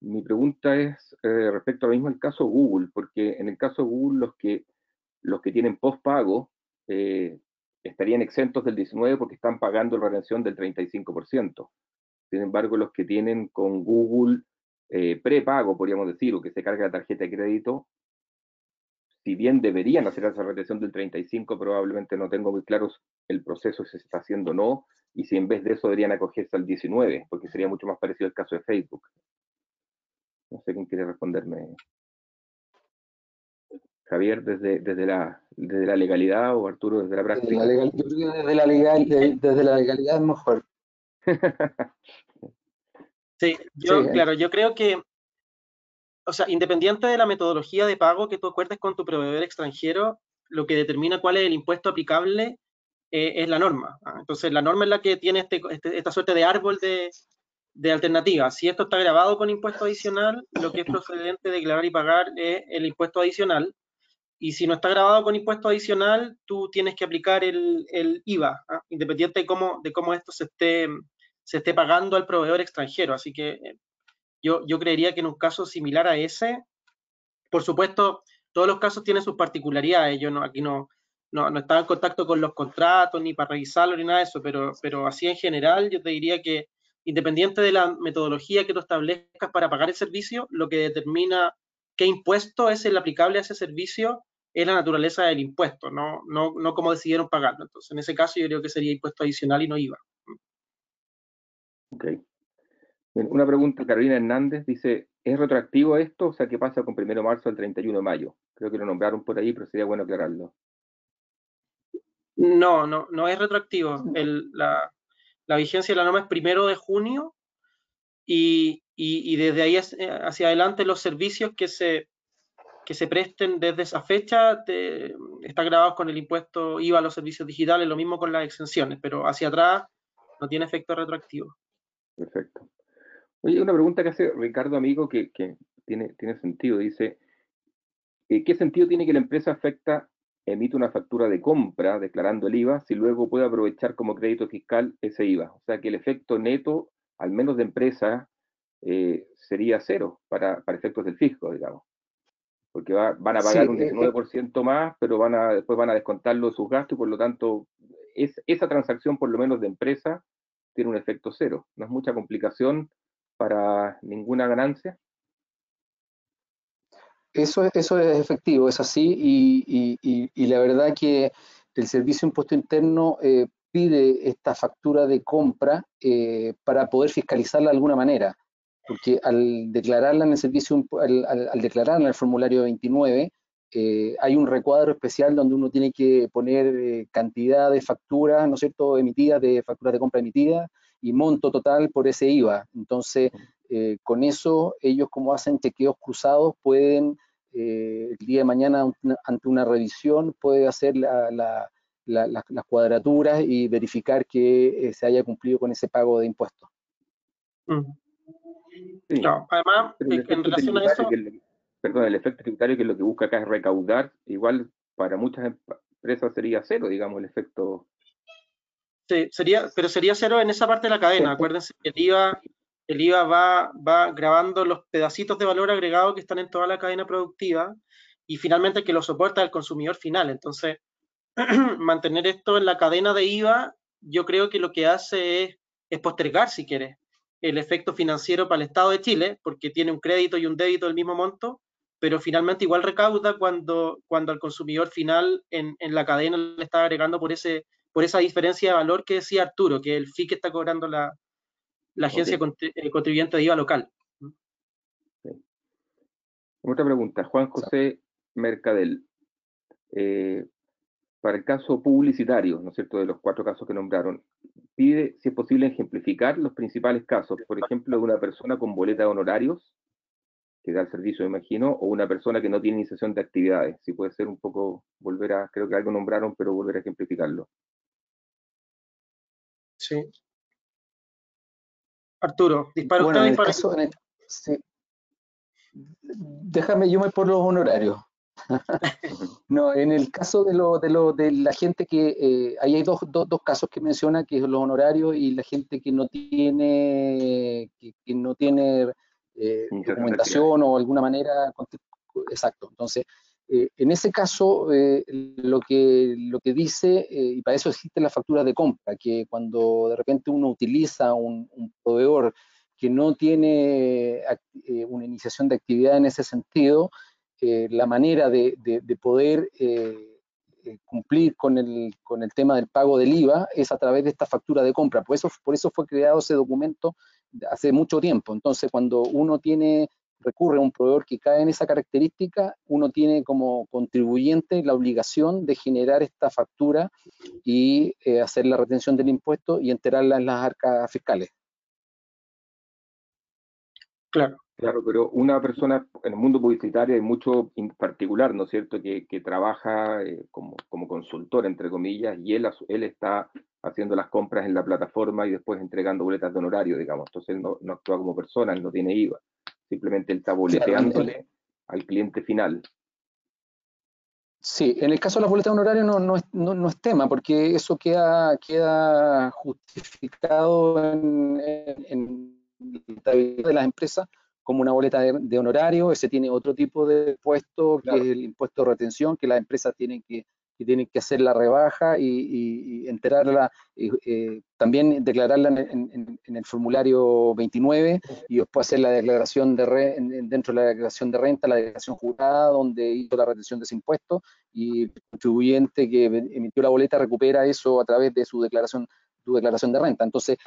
[SPEAKER 1] Mi pregunta es eh, respecto ahora mismo al caso Google, porque en el caso Google los que, los que tienen postpago eh, estarían exentos del 19 porque están pagando la retención del 35%. Sin embargo, los que tienen con Google eh, prepago, podríamos decir, o que se carga la tarjeta de crédito, si bien deberían hacer esa retención del 35, probablemente no tengo muy claro el proceso si se está haciendo o no, y si en vez de eso deberían acogerse al 19, porque sería mucho más parecido al caso de Facebook. No sé quién quiere responderme. Javier, desde, desde, la, desde la legalidad o Arturo desde la práctica.
[SPEAKER 3] Desde la que desde la, legal, desde la legalidad es mejor.
[SPEAKER 2] sí, yo, claro, yo creo que o sea, independiente de la metodología de pago que tú acuerdes con tu proveedor extranjero, lo que determina cuál es el impuesto aplicable eh, es la norma. ¿ah? Entonces, la norma es la que tiene este, este, esta suerte de árbol de, de alternativas. Si esto está grabado con impuesto adicional, lo que es procedente declarar y pagar es el impuesto adicional. Y si no está grabado con impuesto adicional, tú tienes que aplicar el, el IVA, ¿ah? independiente de cómo, de cómo esto se esté, se esté pagando al proveedor extranjero. Así que eh, yo, yo creería que en un caso similar a ese, por supuesto, todos los casos tienen sus particularidades. Yo no, aquí no, no, no estaba en contacto con los contratos ni para revisarlo ni nada de eso, pero, pero así en general yo te diría que independiente de la metodología que tú establezcas para pagar el servicio, lo que determina qué impuesto es el aplicable a ese servicio es la naturaleza del impuesto, no, no, no cómo decidieron pagarlo. Entonces, en ese caso yo creo que sería impuesto adicional y no IVA.
[SPEAKER 1] Ok una pregunta, Carolina Hernández dice, ¿es retroactivo esto? O sea, ¿qué pasa con 1 de marzo al 31 de mayo? Creo que lo nombraron por ahí, pero sería bueno aclararlo.
[SPEAKER 2] No, no, no es retroactivo. la, vigencia de la norma es primero de junio y, desde ahí hacia adelante los servicios que se, que se presten desde esa fecha están grabados con el impuesto IVA a los servicios digitales, lo mismo con las exenciones, pero hacia atrás no tiene efecto retroactivo.
[SPEAKER 1] Perfecto. Oye, una pregunta que hace Ricardo Amigo que, tiene, tiene sentido. Dice, eh, ¿qué sentido tiene que la empresa afecta emite una factura de compra declarando el IVA si luego puede aprovechar como crédito fiscal ese IVA? O sea que el efecto neto, al menos de empresa, eh, sería cero para, efectos del fisco, digamos. Porque van a pagar un 19% eh, más, pero van a, después van a descontarlo de sus gastos y por lo tanto es, esa transacción, por lo menos de empresa, tiene un efecto cero. No es mucha complicación para ninguna ganancia?
[SPEAKER 3] Eso, eso es efectivo, es así, y, la verdad que el Servicio de Impuesto Interno eh, pide esta factura de compra eh, para poder fiscalizarla de alguna manera, porque al declararla en el servicio, al, declararla en el formulario 29, eh, hay un recuadro especial donde uno tiene que poner cantidad de facturas, ¿no es cierto?, emitidas, de facturas de compra emitidas, y monto total por ese IVA. Entonces, eh, con eso, ellos como hacen chequeos cruzados, pueden, eh, el día de mañana, ante una revisión, puede hacer las cuadraturas y verificar que eh, se haya cumplido con ese pago de impuestos.
[SPEAKER 1] Además, en relación a eso... perdón, el efecto tributario que lo que busca acá es recaudar, igual para muchas empresas sería cero, digamos, el efecto
[SPEAKER 2] sería, pero sería cero en esa parte de la cadena. Acuérdense que el IVA, el IVA va, va grabando los pedacitos de valor agregado que están en toda la cadena productiva y finalmente que lo soporta el consumidor final. Entonces, mantener esto en la cadena de IVA, yo creo que lo que hace es, es postergar, si quieres, el efecto financiero para el Estado de Chile, porque tiene un crédito y un débito del mismo monto, pero finalmente igual recauda cuando, cuando al consumidor final en, en la cadena le está agregando por ese por esa diferencia de valor que decía Arturo, que el FI que está cobrando la, agencia eh, contribuyente de IVA local.
[SPEAKER 1] Otra pregunta, Juan José Mercadel. Eh, para el caso publicitario, ¿no es cierto?, de los cuatro casos que nombraron, pide si es posible ejemplificar los principales casos, por ejemplo, de una persona con boleta de honorarios que da el servicio, me imagino, o una persona que no tiene iniciación de actividades. Si puede ser un poco, volver a, creo que algo nombraron, pero volver a ejemplificarlo.
[SPEAKER 2] Sí. Arturo, dispara usted.
[SPEAKER 3] Caso, sí. Déjame, yo me por los honorarios. no, en el caso de, lo, de, lo, de la gente que, eh, ahí hay dos, dos, dos, casos que menciona, que es los honorarios y la gente que no tiene, que, no tiene documentación o alguna manera. Exacto. Entonces, en ese caso, lo, que, lo que dice, y para eso existen las facturas de compra, que cuando de repente uno utiliza un, un proveedor que no tiene eh, una iniciación de actividad en ese sentido, eh, la manera de, poder eh, cumplir con el, con el tema del pago del IVA es a través de esta factura de compra. Por eso, por eso fue creado ese documento hace mucho tiempo. Entonces, cuando uno tiene recurre a un proveedor que cae en esa característica, uno tiene como contribuyente la obligación de generar esta factura y hacer la retención del impuesto y enterarla en las arcas fiscales.
[SPEAKER 1] Claro. Claro, pero una persona en el mundo publicitario hay mucho en particular, ¿no es cierto?, que, trabaja eh, como, consultor, entre comillas, y él, él está haciendo las compras en la plataforma y después entregando boletas de honorario, digamos. Entonces él no, actúa como persona, él no tiene IVA. Simplemente él está boleteándole al cliente final.
[SPEAKER 3] Sí, en el caso de las boletas de honorario no, no, es, no, es tema, porque eso queda, queda justificado en, en de las empresas como una boleta de, honorario, ese tiene otro tipo de impuesto, que es el impuesto de retención, que las empresas tienen que, tienen que hacer la rebaja y, enterarla, eh, también declararla en, el formulario 29 y después hacer la declaración de dentro de la declaración de renta, la declaración jurada, donde hizo la retención de ese impuesto y el contribuyente que emitió la boleta recupera eso a través de su declaración tu declaración de renta. Entonces,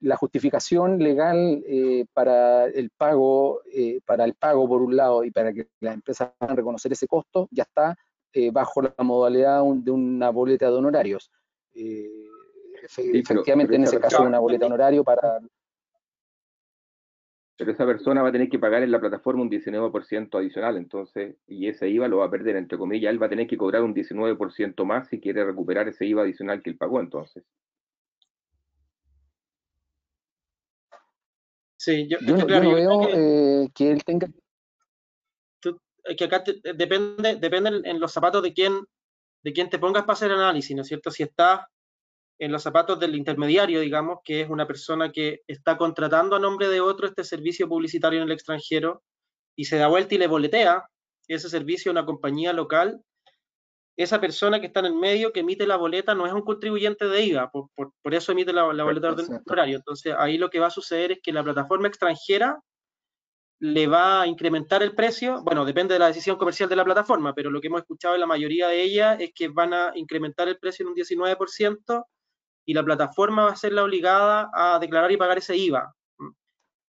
[SPEAKER 3] la justificación legal eh, para el pago, eh, para el pago por un lado y para que las empresas puedan reconocer ese costo, ya está eh, bajo la modalidad de una boleta de honorarios. efectivamente, en ese caso, una boleta de honorario para...
[SPEAKER 1] Pero esa persona va a tener que pagar en la plataforma un 19% adicional, entonces, y ese IVA lo va a perder, entre comillas, él va a tener que cobrar un 19% más si quiere recuperar ese IVA adicional que él pagó, entonces.
[SPEAKER 2] Sí, yo,
[SPEAKER 3] no, veo eh, que, él tenga...
[SPEAKER 2] que acá depende, depende en los zapatos de quién, de quién te pongas para hacer el análisis, ¿no es cierto? Si estás en los zapatos del intermediario, digamos, que es una persona que está contratando a nombre de otro este servicio publicitario en el extranjero y se da vuelta y le boletea ese servicio a una compañía local, esa persona que está en el medio que emite la boleta no es un contribuyente de IVA, por, eso emite la, boleta de horario. Entonces, ahí lo que va a suceder es que la plataforma extranjera le va a incrementar el precio, bueno, depende de la decisión comercial de la plataforma, pero lo que hemos escuchado en la mayoría de ellas es que van a incrementar el precio en un 19% y la plataforma va a ser la obligada a declarar y pagar ese IVA.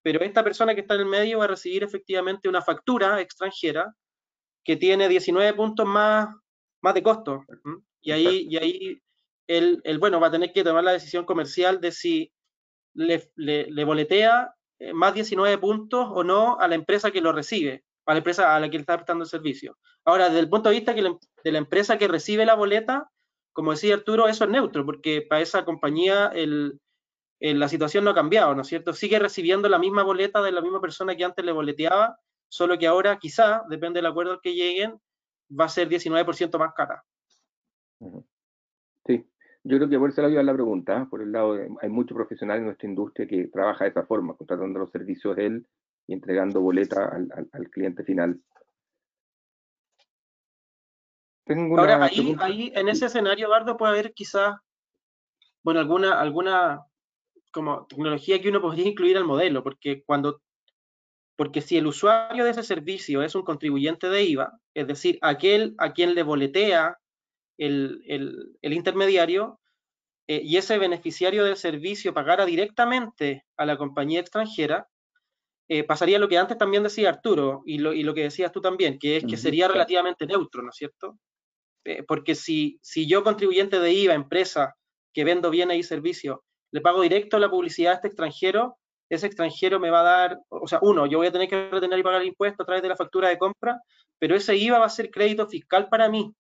[SPEAKER 2] Pero esta persona que está en el medio va a recibir efectivamente una factura extranjera que tiene 19 puntos más más de costo. Y ahí, y ahí él, bueno, va a tener que tomar la decisión comercial de si le, le, boletea eh, más 19 puntos o no a la empresa que lo recibe, a la empresa a la que le está prestando el servicio. Ahora, desde el punto de vista que de la empresa que recibe la boleta, como decía Arturo, eso es neutro, porque para esa compañía el, la situación no ha cambiado, ¿no es cierto? Sigue recibiendo la misma boleta de la misma persona que antes le boleteaba, solo que ahora quizá, depende del acuerdo al que lleguen, va a ser 19% más cara.
[SPEAKER 1] Sí, yo creo que por eso la la pregunta, ¿eh? por el lado, hay muchos profesionales en nuestra industria que trabaja de esa forma, contratando los servicios de él y entregando boleta al, cliente final.
[SPEAKER 2] Ahora, ahí, ahí, en ese escenario, Eduardo, puede haber quizás, bueno, alguna, alguna como tecnología que uno podría incluir al modelo, porque cuando porque si el usuario de ese servicio es un contribuyente de IVA, es decir, aquel a quien le boletea el, intermediario, eh, y ese beneficiario del servicio pagara directamente a la compañía extranjera, eh, pasaría lo que antes también decía Arturo y lo, y lo, que decías tú también, que es que sería relativamente neutro, ¿no es cierto? Eh, porque si, si yo, contribuyente de IVA, empresa que vendo bienes y servicios, le pago directo la publicidad a este extranjero, ese extranjero me va a dar, o sea, uno, yo voy a tener que retener y pagar el impuesto a través de la factura de compra, pero ese IVA va a ser crédito fiscal para mí,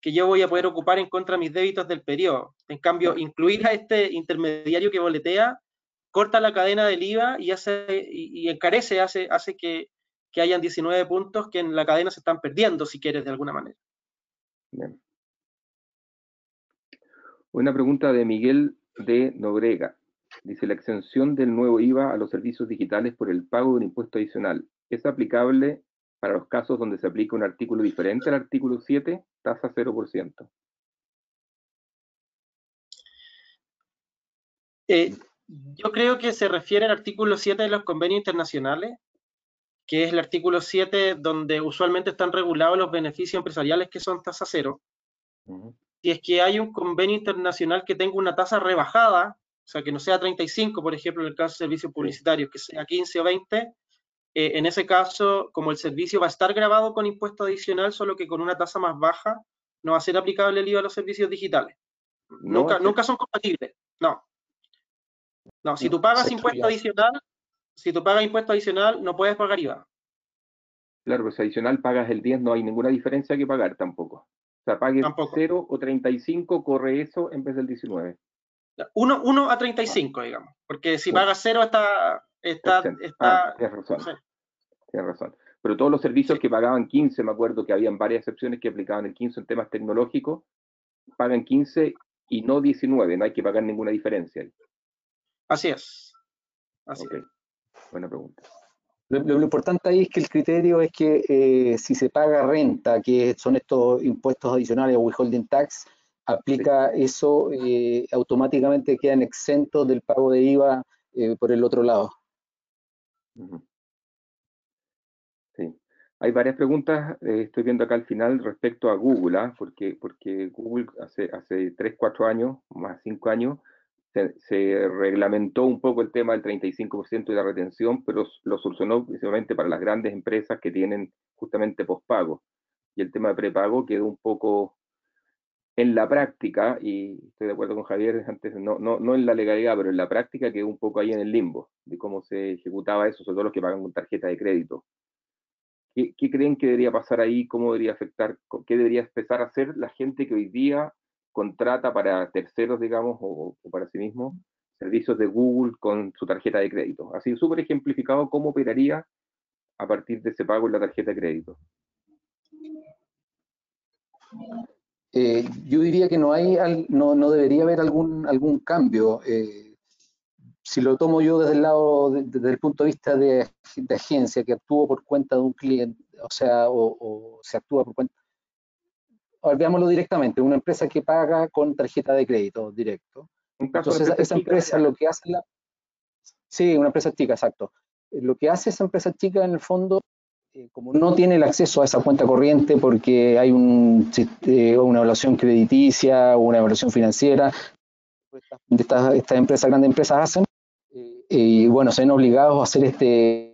[SPEAKER 2] que yo voy a poder ocupar en contra de mis débitos del periodo. En cambio, incluir a este intermediario que boletea, corta la cadena del IVA y, hace, y, encarece, hace, hace que, que, hayan 19 puntos que en la cadena se están perdiendo, si quieres, de alguna manera.
[SPEAKER 1] Una pregunta de Miguel de Nobrega. Dice la exención del nuevo IVA a los servicios digitales por el pago de un impuesto adicional. ¿Es aplicable para los casos donde se aplica un artículo diferente al artículo 7, tasa 0%?
[SPEAKER 2] Eh, yo creo que se refiere al artículo 7 de los convenios internacionales, que es el artículo 7 donde usualmente están regulados los beneficios empresariales que son tasa cero. Si es que hay un convenio internacional que tenga una tasa rebajada, o sea, que no sea 35, por ejemplo, en el caso de servicios publicitarios, que sea 15 o 20, eh, en ese caso, como el servicio va a estar grabado con impuesto adicional, solo que con una tasa más baja, no va a ser aplicable el IVA a los servicios digitales. nunca, nunca son compatibles, no. No, si tú pagas impuesto adicional, si tú pagas impuesto adicional, no puedes pagar IVA.
[SPEAKER 1] Claro, pues adicional pagas el 10, no hay ninguna diferencia que pagar tampoco. O sea, pagues 0 o 35, corre eso en vez del 19.
[SPEAKER 2] 1, a 35, digamos. Porque si pagas 0 está... está, está
[SPEAKER 1] ah, tienes razón. Tienes razón. Pero todos los servicios que pagaban 15, me acuerdo que habían varias excepciones que aplicaban el 15 en temas tecnológicos, pagan 15 y no 19, no hay que pagar ninguna diferencia.
[SPEAKER 2] Así es. Así
[SPEAKER 1] Buena pregunta.
[SPEAKER 3] Lo, importante ahí es que el criterio es que eh, si se paga renta, que son estos impuestos adicionales o withholding tax, aplica eso, eh, automáticamente quedan exentos del pago de IVA eh, por el otro lado.
[SPEAKER 1] Sí. Hay varias preguntas, estoy viendo acá al final respecto a Google, ¿ah? porque, porque Google hace, hace 3, 4 años, más 5 años, se, reglamentó un poco el tema del 35% de la retención, pero lo solucionó principalmente para las grandes empresas que tienen justamente pospago. Y el tema de prepago quedó un poco en la práctica, y estoy de acuerdo con Javier, antes no, no, no en la legalidad, pero en la práctica quedó un poco ahí en el limbo de cómo se ejecutaba eso, sobre todo los que pagan con tarjeta de crédito. ¿Qué, ¿Qué, creen que debería pasar ahí? ¿Cómo debería afectar? ¿Qué debería empezar a hacer la gente que hoy día contrata para terceros, digamos, o, para sí mismo, servicios de Google con su tarjeta de crédito. Así súper ejemplificado cómo operaría a partir de ese pago en la tarjeta de crédito.
[SPEAKER 3] Eh, yo diría que no hay, no, no, debería haber algún, algún cambio. Eh, si lo tomo yo desde el lado, desde el punto de vista de, agencia que actúa por cuenta de un cliente, o sea, o se actúa por cuenta, veámoslo directamente, una empresa que paga con tarjeta de crédito directo. Entonces, esa empresa lo que hace la... Sí, una empresa chica, exacto. Lo que hace esa empresa chica en el fondo, eh, como no tiene el acceso a esa cuenta corriente porque hay un, eh, una evaluación crediticia o una evaluación financiera, estas, estas empresas, grandes empresas hacen, eh, y bueno, se ven obligados a hacer este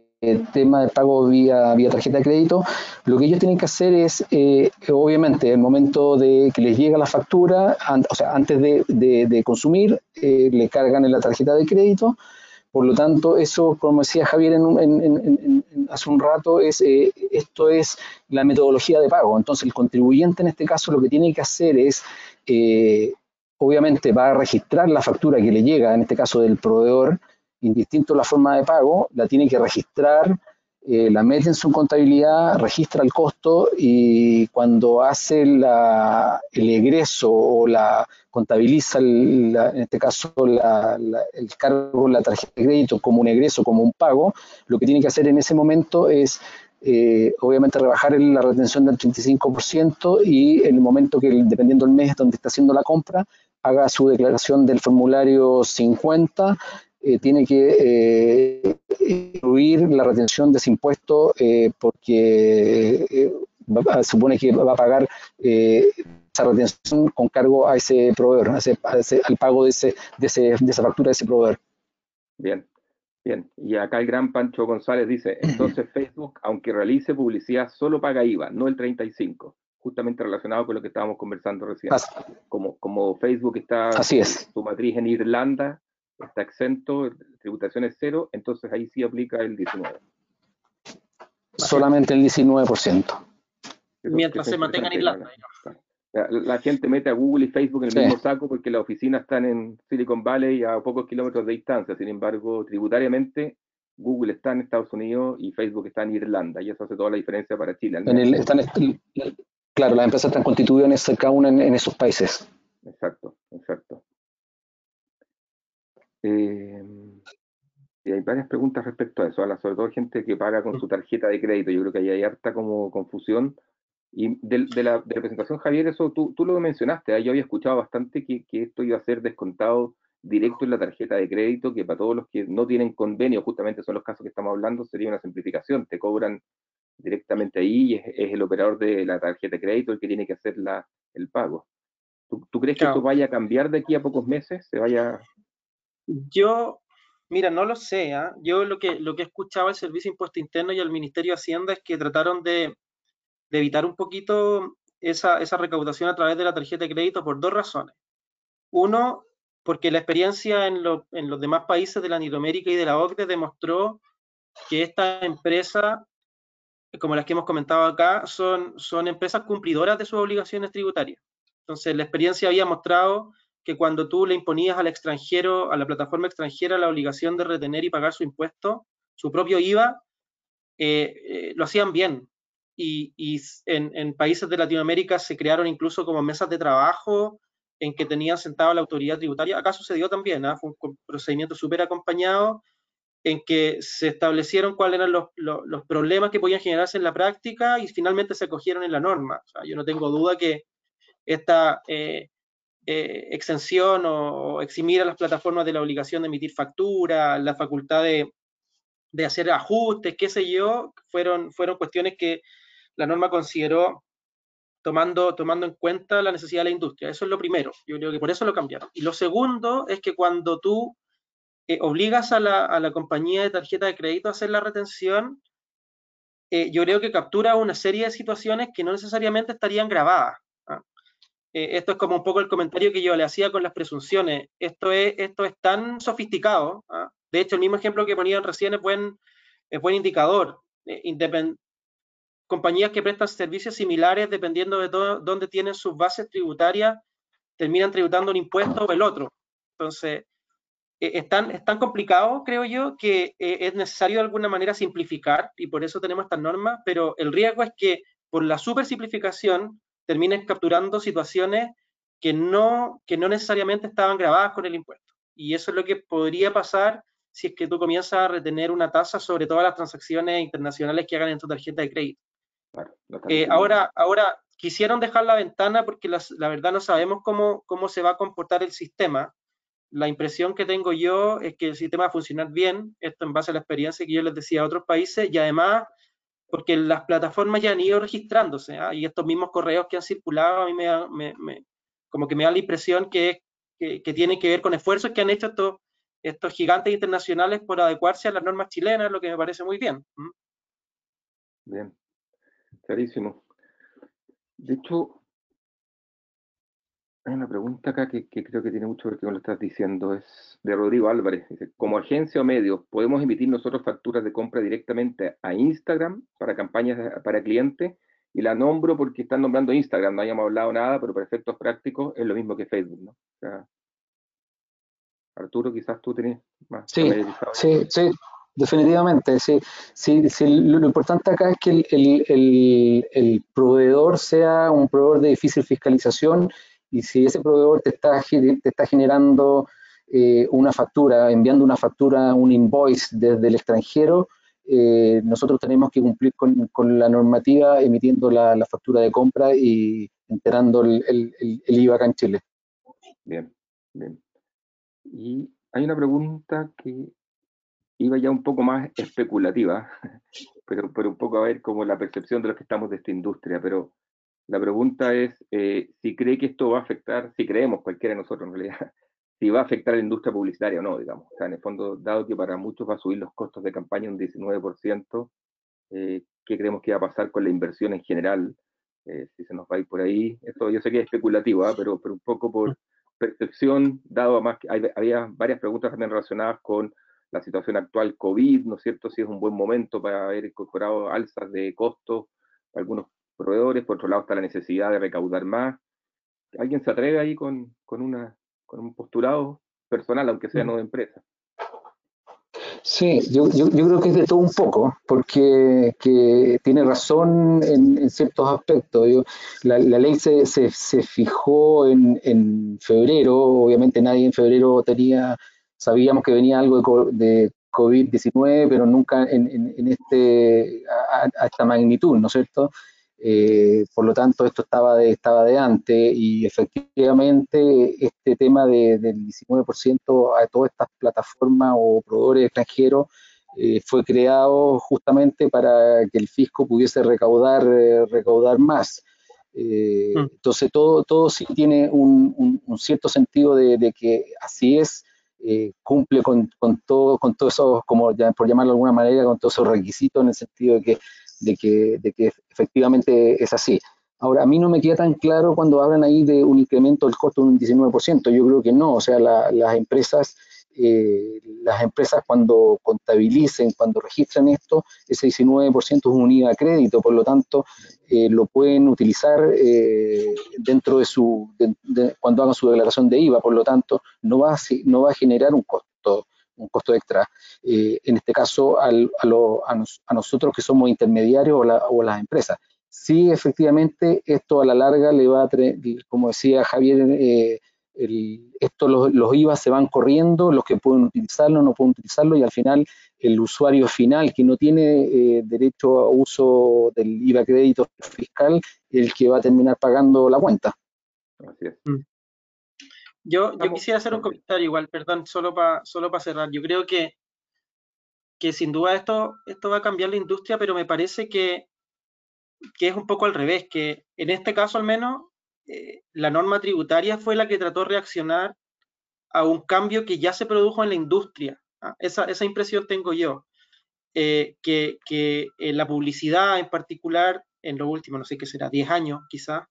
[SPEAKER 3] tema de pago vía, vía tarjeta de crédito, lo que ellos tienen que hacer es, eh, obviamente, el momento de que les llega la factura, o sea, antes de, de, consumir, eh, le cargan en la tarjeta de crédito. Por lo tanto, eso, como decía Javier en, hace un rato, es, eh, esto es la metodología de pago. Entonces, el contribuyente en este caso lo que tiene que hacer es, obviamente, va a registrar la factura que le llega, en este caso del proveedor, indistinto la forma de pago, la tiene que registrar, eh, la mete en su contabilidad, registra el costo y cuando hace la, el egreso o la contabiliza, en este caso el cargo la tarjeta de crédito como un egreso, como un pago, lo que tiene que hacer en ese momento es eh, obviamente rebajar la retención del 35% y en el momento que, dependiendo del mes donde está haciendo la compra, haga su declaración del formulario 50 eh, tiene que eh, incluir la retención de ese impuesto eh, porque supone que va a pagar esa retención con cargo a ese proveedor, al pago de, ese, de, ese, de esa factura de ese proveedor.
[SPEAKER 1] Bien, bien. Y acá el gran Pancho González dice, entonces Facebook, aunque realice publicidad, solo paga IVA, no el 35 justamente relacionado con lo que estábamos conversando recién. Como, como Facebook está
[SPEAKER 3] Así es.
[SPEAKER 1] su matriz en Irlanda, está exento, tributación es cero, entonces ahí sí aplica el 19.
[SPEAKER 3] Solamente el 19%.
[SPEAKER 2] Mientras se mantenga en Irlanda.
[SPEAKER 1] La, gente mete a Google y Facebook en el mismo saco porque las oficinas están en Silicon Valley a pocos kilómetros de distancia. Sin embargo, tributariamente, Google está en Estados Unidos y Facebook está en Irlanda. Y eso hace toda la diferencia para Chile.
[SPEAKER 3] claro, las empresas están constituidas cada una en esos países.
[SPEAKER 1] Exacto, exacto. Eh, hay varias preguntas respecto a eso, sobre todo gente que paga con su tarjeta de crédito. Yo creo que ahí hay harta como confusión. Y de, la, presentación, Javier, eso tú, tú lo mencionaste, ¿eh? yo había escuchado bastante que, que, esto iba a ser descontado directo en la tarjeta de crédito, que para todos los que no tienen convenio, justamente son los casos que estamos hablando, sería una simplificación, te cobran directamente ahí y es, el operador de la tarjeta de crédito el que tiene que hacer la, el pago. ¿Tú, crees que esto vaya a cambiar de aquí a pocos meses? ¿Se vaya...
[SPEAKER 2] Yo, mira, no lo sé. ¿ah? Yo lo que, lo que he escuchado al Servicio Impuesto Interno y al Ministerio de Hacienda es que trataron de, de evitar un poquito esa, esa, recaudación a través de la tarjeta de crédito por dos razones. Uno, porque la experiencia en, en los demás países de Latinoamérica y de la OCDE demostró que esta empresa como las que hemos comentado acá, son, son empresas cumplidoras de sus obligaciones tributarias. Entonces, la experiencia había mostrado que cuando tú le imponías al extranjero, a la plataforma extranjera, la obligación de retener y pagar su impuesto, su propio IVA, eh, eh, lo hacían bien. Y, en, países de Latinoamérica se crearon incluso como mesas de trabajo en que tenían sentado la autoridad tributaria. Acá sucedió también, ¿ah? fue un procedimiento súper acompañado en que se establecieron cuáles eran los, los, problemas que podían generarse en la práctica y finalmente se acogieron en la norma. yo no tengo duda que esta eh, eh, exención o, eximir a las plataformas de la obligación de emitir factura, la facultad de, hacer ajustes, qué sé yo, fueron, fueron cuestiones que la norma consideró tomando, tomando en cuenta la necesidad de la industria. Eso es lo primero. Yo creo que por eso lo cambiaron. Y lo segundo es que cuando tú eh, obligas a la, compañía de tarjeta de crédito a hacer la retención, eh, yo creo que captura una serie de situaciones que no necesariamente estarían grabadas. Eh, esto es como un poco el comentario que yo le hacía con las presunciones. Esto es, esto es tan sofisticado. ¿ah? De hecho, el mismo ejemplo que ponían recién es buen, es buen indicador. compañías que prestan servicios similares, dependiendo de dónde tienen sus bases tributarias, terminan tributando un impuesto o el otro. Entonces, eh, es, tan, complicado, creo yo, que eh, es necesario de alguna manera simplificar y por eso tenemos estas normas, pero el riesgo es que por la super simplificación termines capturando situaciones que no, que no necesariamente estaban grabadas con el impuesto. Y eso es lo que podría pasar si es que tú comienzas a retener una tasa sobre todas las transacciones internacionales que hagan en tu tarjeta de crédito. Eh, ahora, ahora, quisieron dejar la ventana porque la verdad no sabemos cómo, cómo se va a comportar el sistema la impresión que tengo yo es que el sistema va a funcionar bien, esto en base a la experiencia que yo les decía a otros países, y además porque las plataformas ya han ido registrándose, ¿ah? y estos mismos correos que han circulado, a mí me, me, como que me da la impresión que, que, que tienen que ver con esfuerzos que han hecho estos, estos gigantes internacionales por adecuarse a las normas chilenas, lo que me parece muy bien.
[SPEAKER 1] Bien, clarísimo. De hecho, hay una pregunta acá que, creo que tiene mucho que ver con lo que estás diciendo, es de Rodrigo Álvarez. Dice, como agencia o medio, ¿podemos emitir nosotros facturas de compra directamente a Instagram para campañas para clientes? Y la nombro porque están nombrando Instagram, no hayamos hablado nada, pero para efectos prácticos es lo mismo que Facebook, ¿no? Arturo, quizás tú tenés más.
[SPEAKER 3] Sí, sí, sí, definitivamente, sí. sí, lo, importante acá es que el, el, el, proveedor sea un proveedor de difícil fiscalización y si ese proveedor te está, te está generando eh, una factura, enviando una factura, un invoice desde el extranjero, eh, nosotros tenemos que cumplir con, con la normativa emitiendo la, la, factura de compra y enterando el, el, el, IVA acá en Chile.
[SPEAKER 1] Bien, bien. Y hay una pregunta que iba ya un poco más especulativa, pero, pero un poco a ver como la percepción de los que estamos de esta industria, pero la pregunta es eh, si cree que esto va a afectar, si creemos cualquiera de nosotros en realidad, si va a afectar a la industria publicitaria o no, digamos. O sea, en el fondo, dado que para muchos va a subir los costos de campaña un 19%, eh, ¿qué creemos que va a pasar con la inversión en general? Eh, si se nos va a ir por ahí. Esto yo sé que es especulativo, ¿ah? pero, pero un poco por percepción, dado a más que había varias preguntas también relacionadas con la situación actual COVID, ¿no es cierto? Si es un buen momento para haber incorporado alzas de costos, algunos proveedores, por otro lado está la necesidad de recaudar más. ¿Alguien se atreve ahí con, con, una, con un postulado personal, aunque sea mm. no de empresa?
[SPEAKER 3] Sí, yo, yo, yo, creo que es de todo un poco, porque que tiene razón en, en ciertos aspectos. la, la, ley se, se, se fijó en, en, febrero, obviamente nadie en febrero tenía sabíamos que venía algo de, COVID-19, pero nunca en, este, a, esta magnitud, ¿no es cierto? Eh, por lo tanto, esto estaba de, estaba de antes y efectivamente este tema del 19% a todas estas plataformas o proveedores extranjeros eh, fue creado justamente para que el fisco pudiese recaudar, eh, recaudar más. Mm. Entonces, todo, todo sí tiene un, cierto sentido de, que así es, cumple con, con, todo, con todos esos, como por llamarlo de alguna manera, con todos esos requisitos en el sentido de que de que, de que efectivamente es así. Ahora, a mí no me queda tan claro cuando hablan ahí de un incremento del costo de un 19%. Yo creo que no, o sea, las empresas, eh, las empresas cuando contabilicen, cuando registran esto, ese 19% es un IVA crédito, por lo tanto, eh, lo pueden utilizar eh, dentro de su, cuando hagan su declaración de IVA, por lo tanto, no va no va a generar un costo un costo extra, eh, en este caso a, nosotros que somos intermediarios o, las empresas. Sí, efectivamente, esto a la larga le va a tener, como decía Javier, eh, esto los, los, IVA se van corriendo, los que pueden utilizarlo, no pueden utilizarlo, y al final el usuario final que no tiene eh, derecho a uso del IVA crédito fiscal, el que va a terminar pagando la cuenta.
[SPEAKER 2] Así es. Mm. Yo, quisiera hacer un comentario igual, perdón, solo para solo cerrar. Yo creo que, que sin duda esto, esto va a cambiar la industria, pero me parece que, es un poco al revés, que en este caso al menos eh, la norma tributaria fue la que trató de reaccionar a un cambio que ya se produjo en la industria. ¿ah? Esa, impresión tengo yo. Eh, que, que la publicidad en particular, en lo último, no sé qué será, 10 años quizás,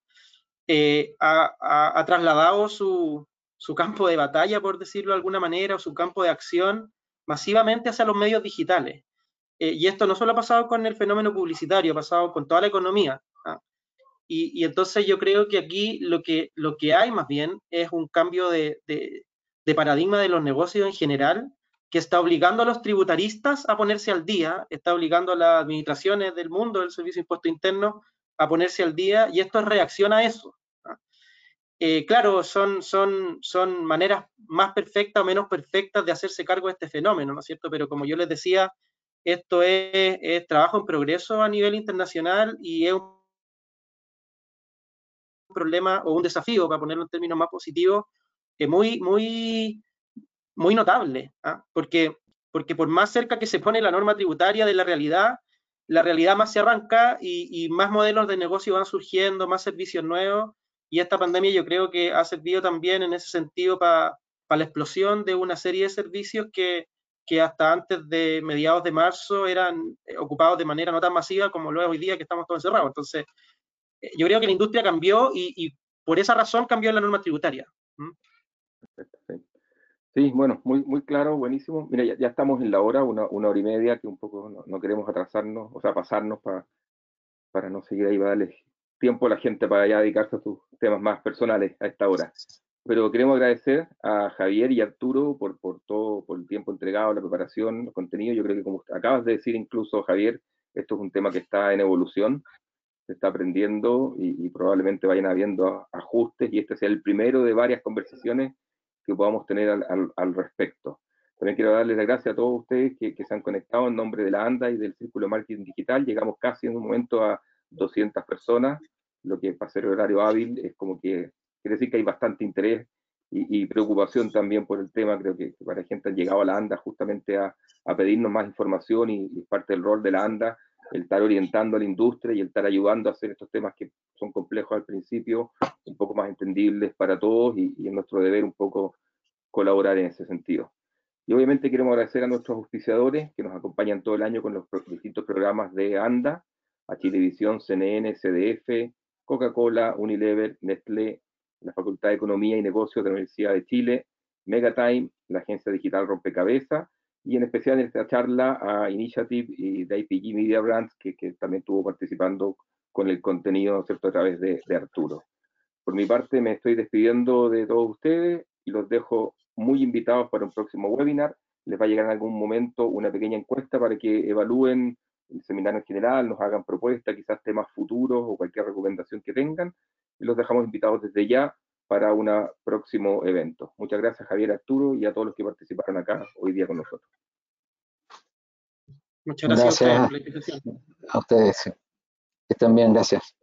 [SPEAKER 2] eh, ha, trasladado su, su campo de batalla, por decirlo de alguna manera, o su campo de acción masivamente hacia los medios digitales. Eh, y esto no solo ha pasado con el fenómeno publicitario, ha pasado con toda la economía. ¿ah? Y, entonces yo creo que aquí lo que, lo que hay más bien es un cambio de, de, paradigma de los negocios en general que está obligando a los tributaristas a ponerse al día, está obligando a las administraciones del mundo del Servicio de Impuesto Interno a ponerse al día y esto reacciona a eso. Eh, claro, son, son, son maneras más perfectas o menos perfectas de hacerse cargo de este fenómeno, ¿no es cierto? Pero como yo les decía, esto es, trabajo en progreso a nivel internacional y es un problema o un desafío, para ponerlo en términos más positivos, que muy, muy, muy notable, ¿ah? porque, porque por más cerca que se pone la norma tributaria de la realidad, la realidad más se arranca y más modelos de negocio van surgiendo, más servicios nuevos, y esta pandemia yo creo que ha servido también en ese sentido para la explosión de una serie de servicios que, que hasta antes de mediados de marzo eran eh, ocupados de manera no tan masiva como lo es hoy día que estamos todos encerrados. Entonces, eh, yo creo que la industria cambió y, por esa razón cambió la norma tributaria.
[SPEAKER 1] Sí, bueno, muy, muy claro, buenísimo. Mira, ya, estamos en la hora, una, una, hora y media, que un poco no, queremos atrasarnos, o sea, pasarnos para, para no seguir ahí, va a darle tiempo la gente para ya dedicarse a sus temas más personales a esta hora. Pero queremos agradecer a Javier y Arturo por, por todo, por el tiempo entregado, la preparación, los contenidos. Yo creo que como acabas de decir incluso, Javier, esto es un tema que está en evolución, se está aprendiendo y, probablemente vayan habiendo ajustes y este sea el primero de varias conversaciones que podamos tener al, al, respecto. También quiero darles las gracias a todos ustedes que, que, se han conectado en nombre de la ANDA y del Círculo Marketing Digital. Llegamos casi en un momento a 200 personas lo que para ser horario hábil es como que quiere decir que hay bastante interés y, preocupación también por el tema. Creo que, para gente ha llegado a la ANDA justamente a, pedirnos más información y, parte del rol de la ANDA, el estar orientando a la industria y el estar ayudando a hacer estos temas que son complejos al principio, un poco más entendibles para todos y, y es nuestro deber un poco colaborar en ese sentido. Y obviamente queremos agradecer a nuestros auspiciadores que nos acompañan todo el año con los distintos programas de ANDA, a Chilevisión, CNN, CDF, Coca-Cola, Unilever, Nestlé, la Facultad de Economía y Negocios de la Universidad de Chile, Megatime, la agencia digital Rompecabezas, y en especial en esta charla a Initiative y de IPG Media Brands, que, también estuvo participando con el contenido ¿cierto? a través de, de Arturo. Por mi parte, me estoy despidiendo de todos ustedes y los dejo muy invitados para un próximo webinar. Les va a llegar en algún momento una pequeña encuesta para que evalúen el seminario en general, nos hagan propuestas, quizás temas futuros o cualquier recomendación que tengan. Y los dejamos invitados desde ya para un próximo evento. Muchas gracias Javier Arturo y a todos los que participaron acá hoy día con nosotros.
[SPEAKER 2] Muchas gracias, a ustedes por la invitación.
[SPEAKER 3] A ustedes. Que estén bien, gracias.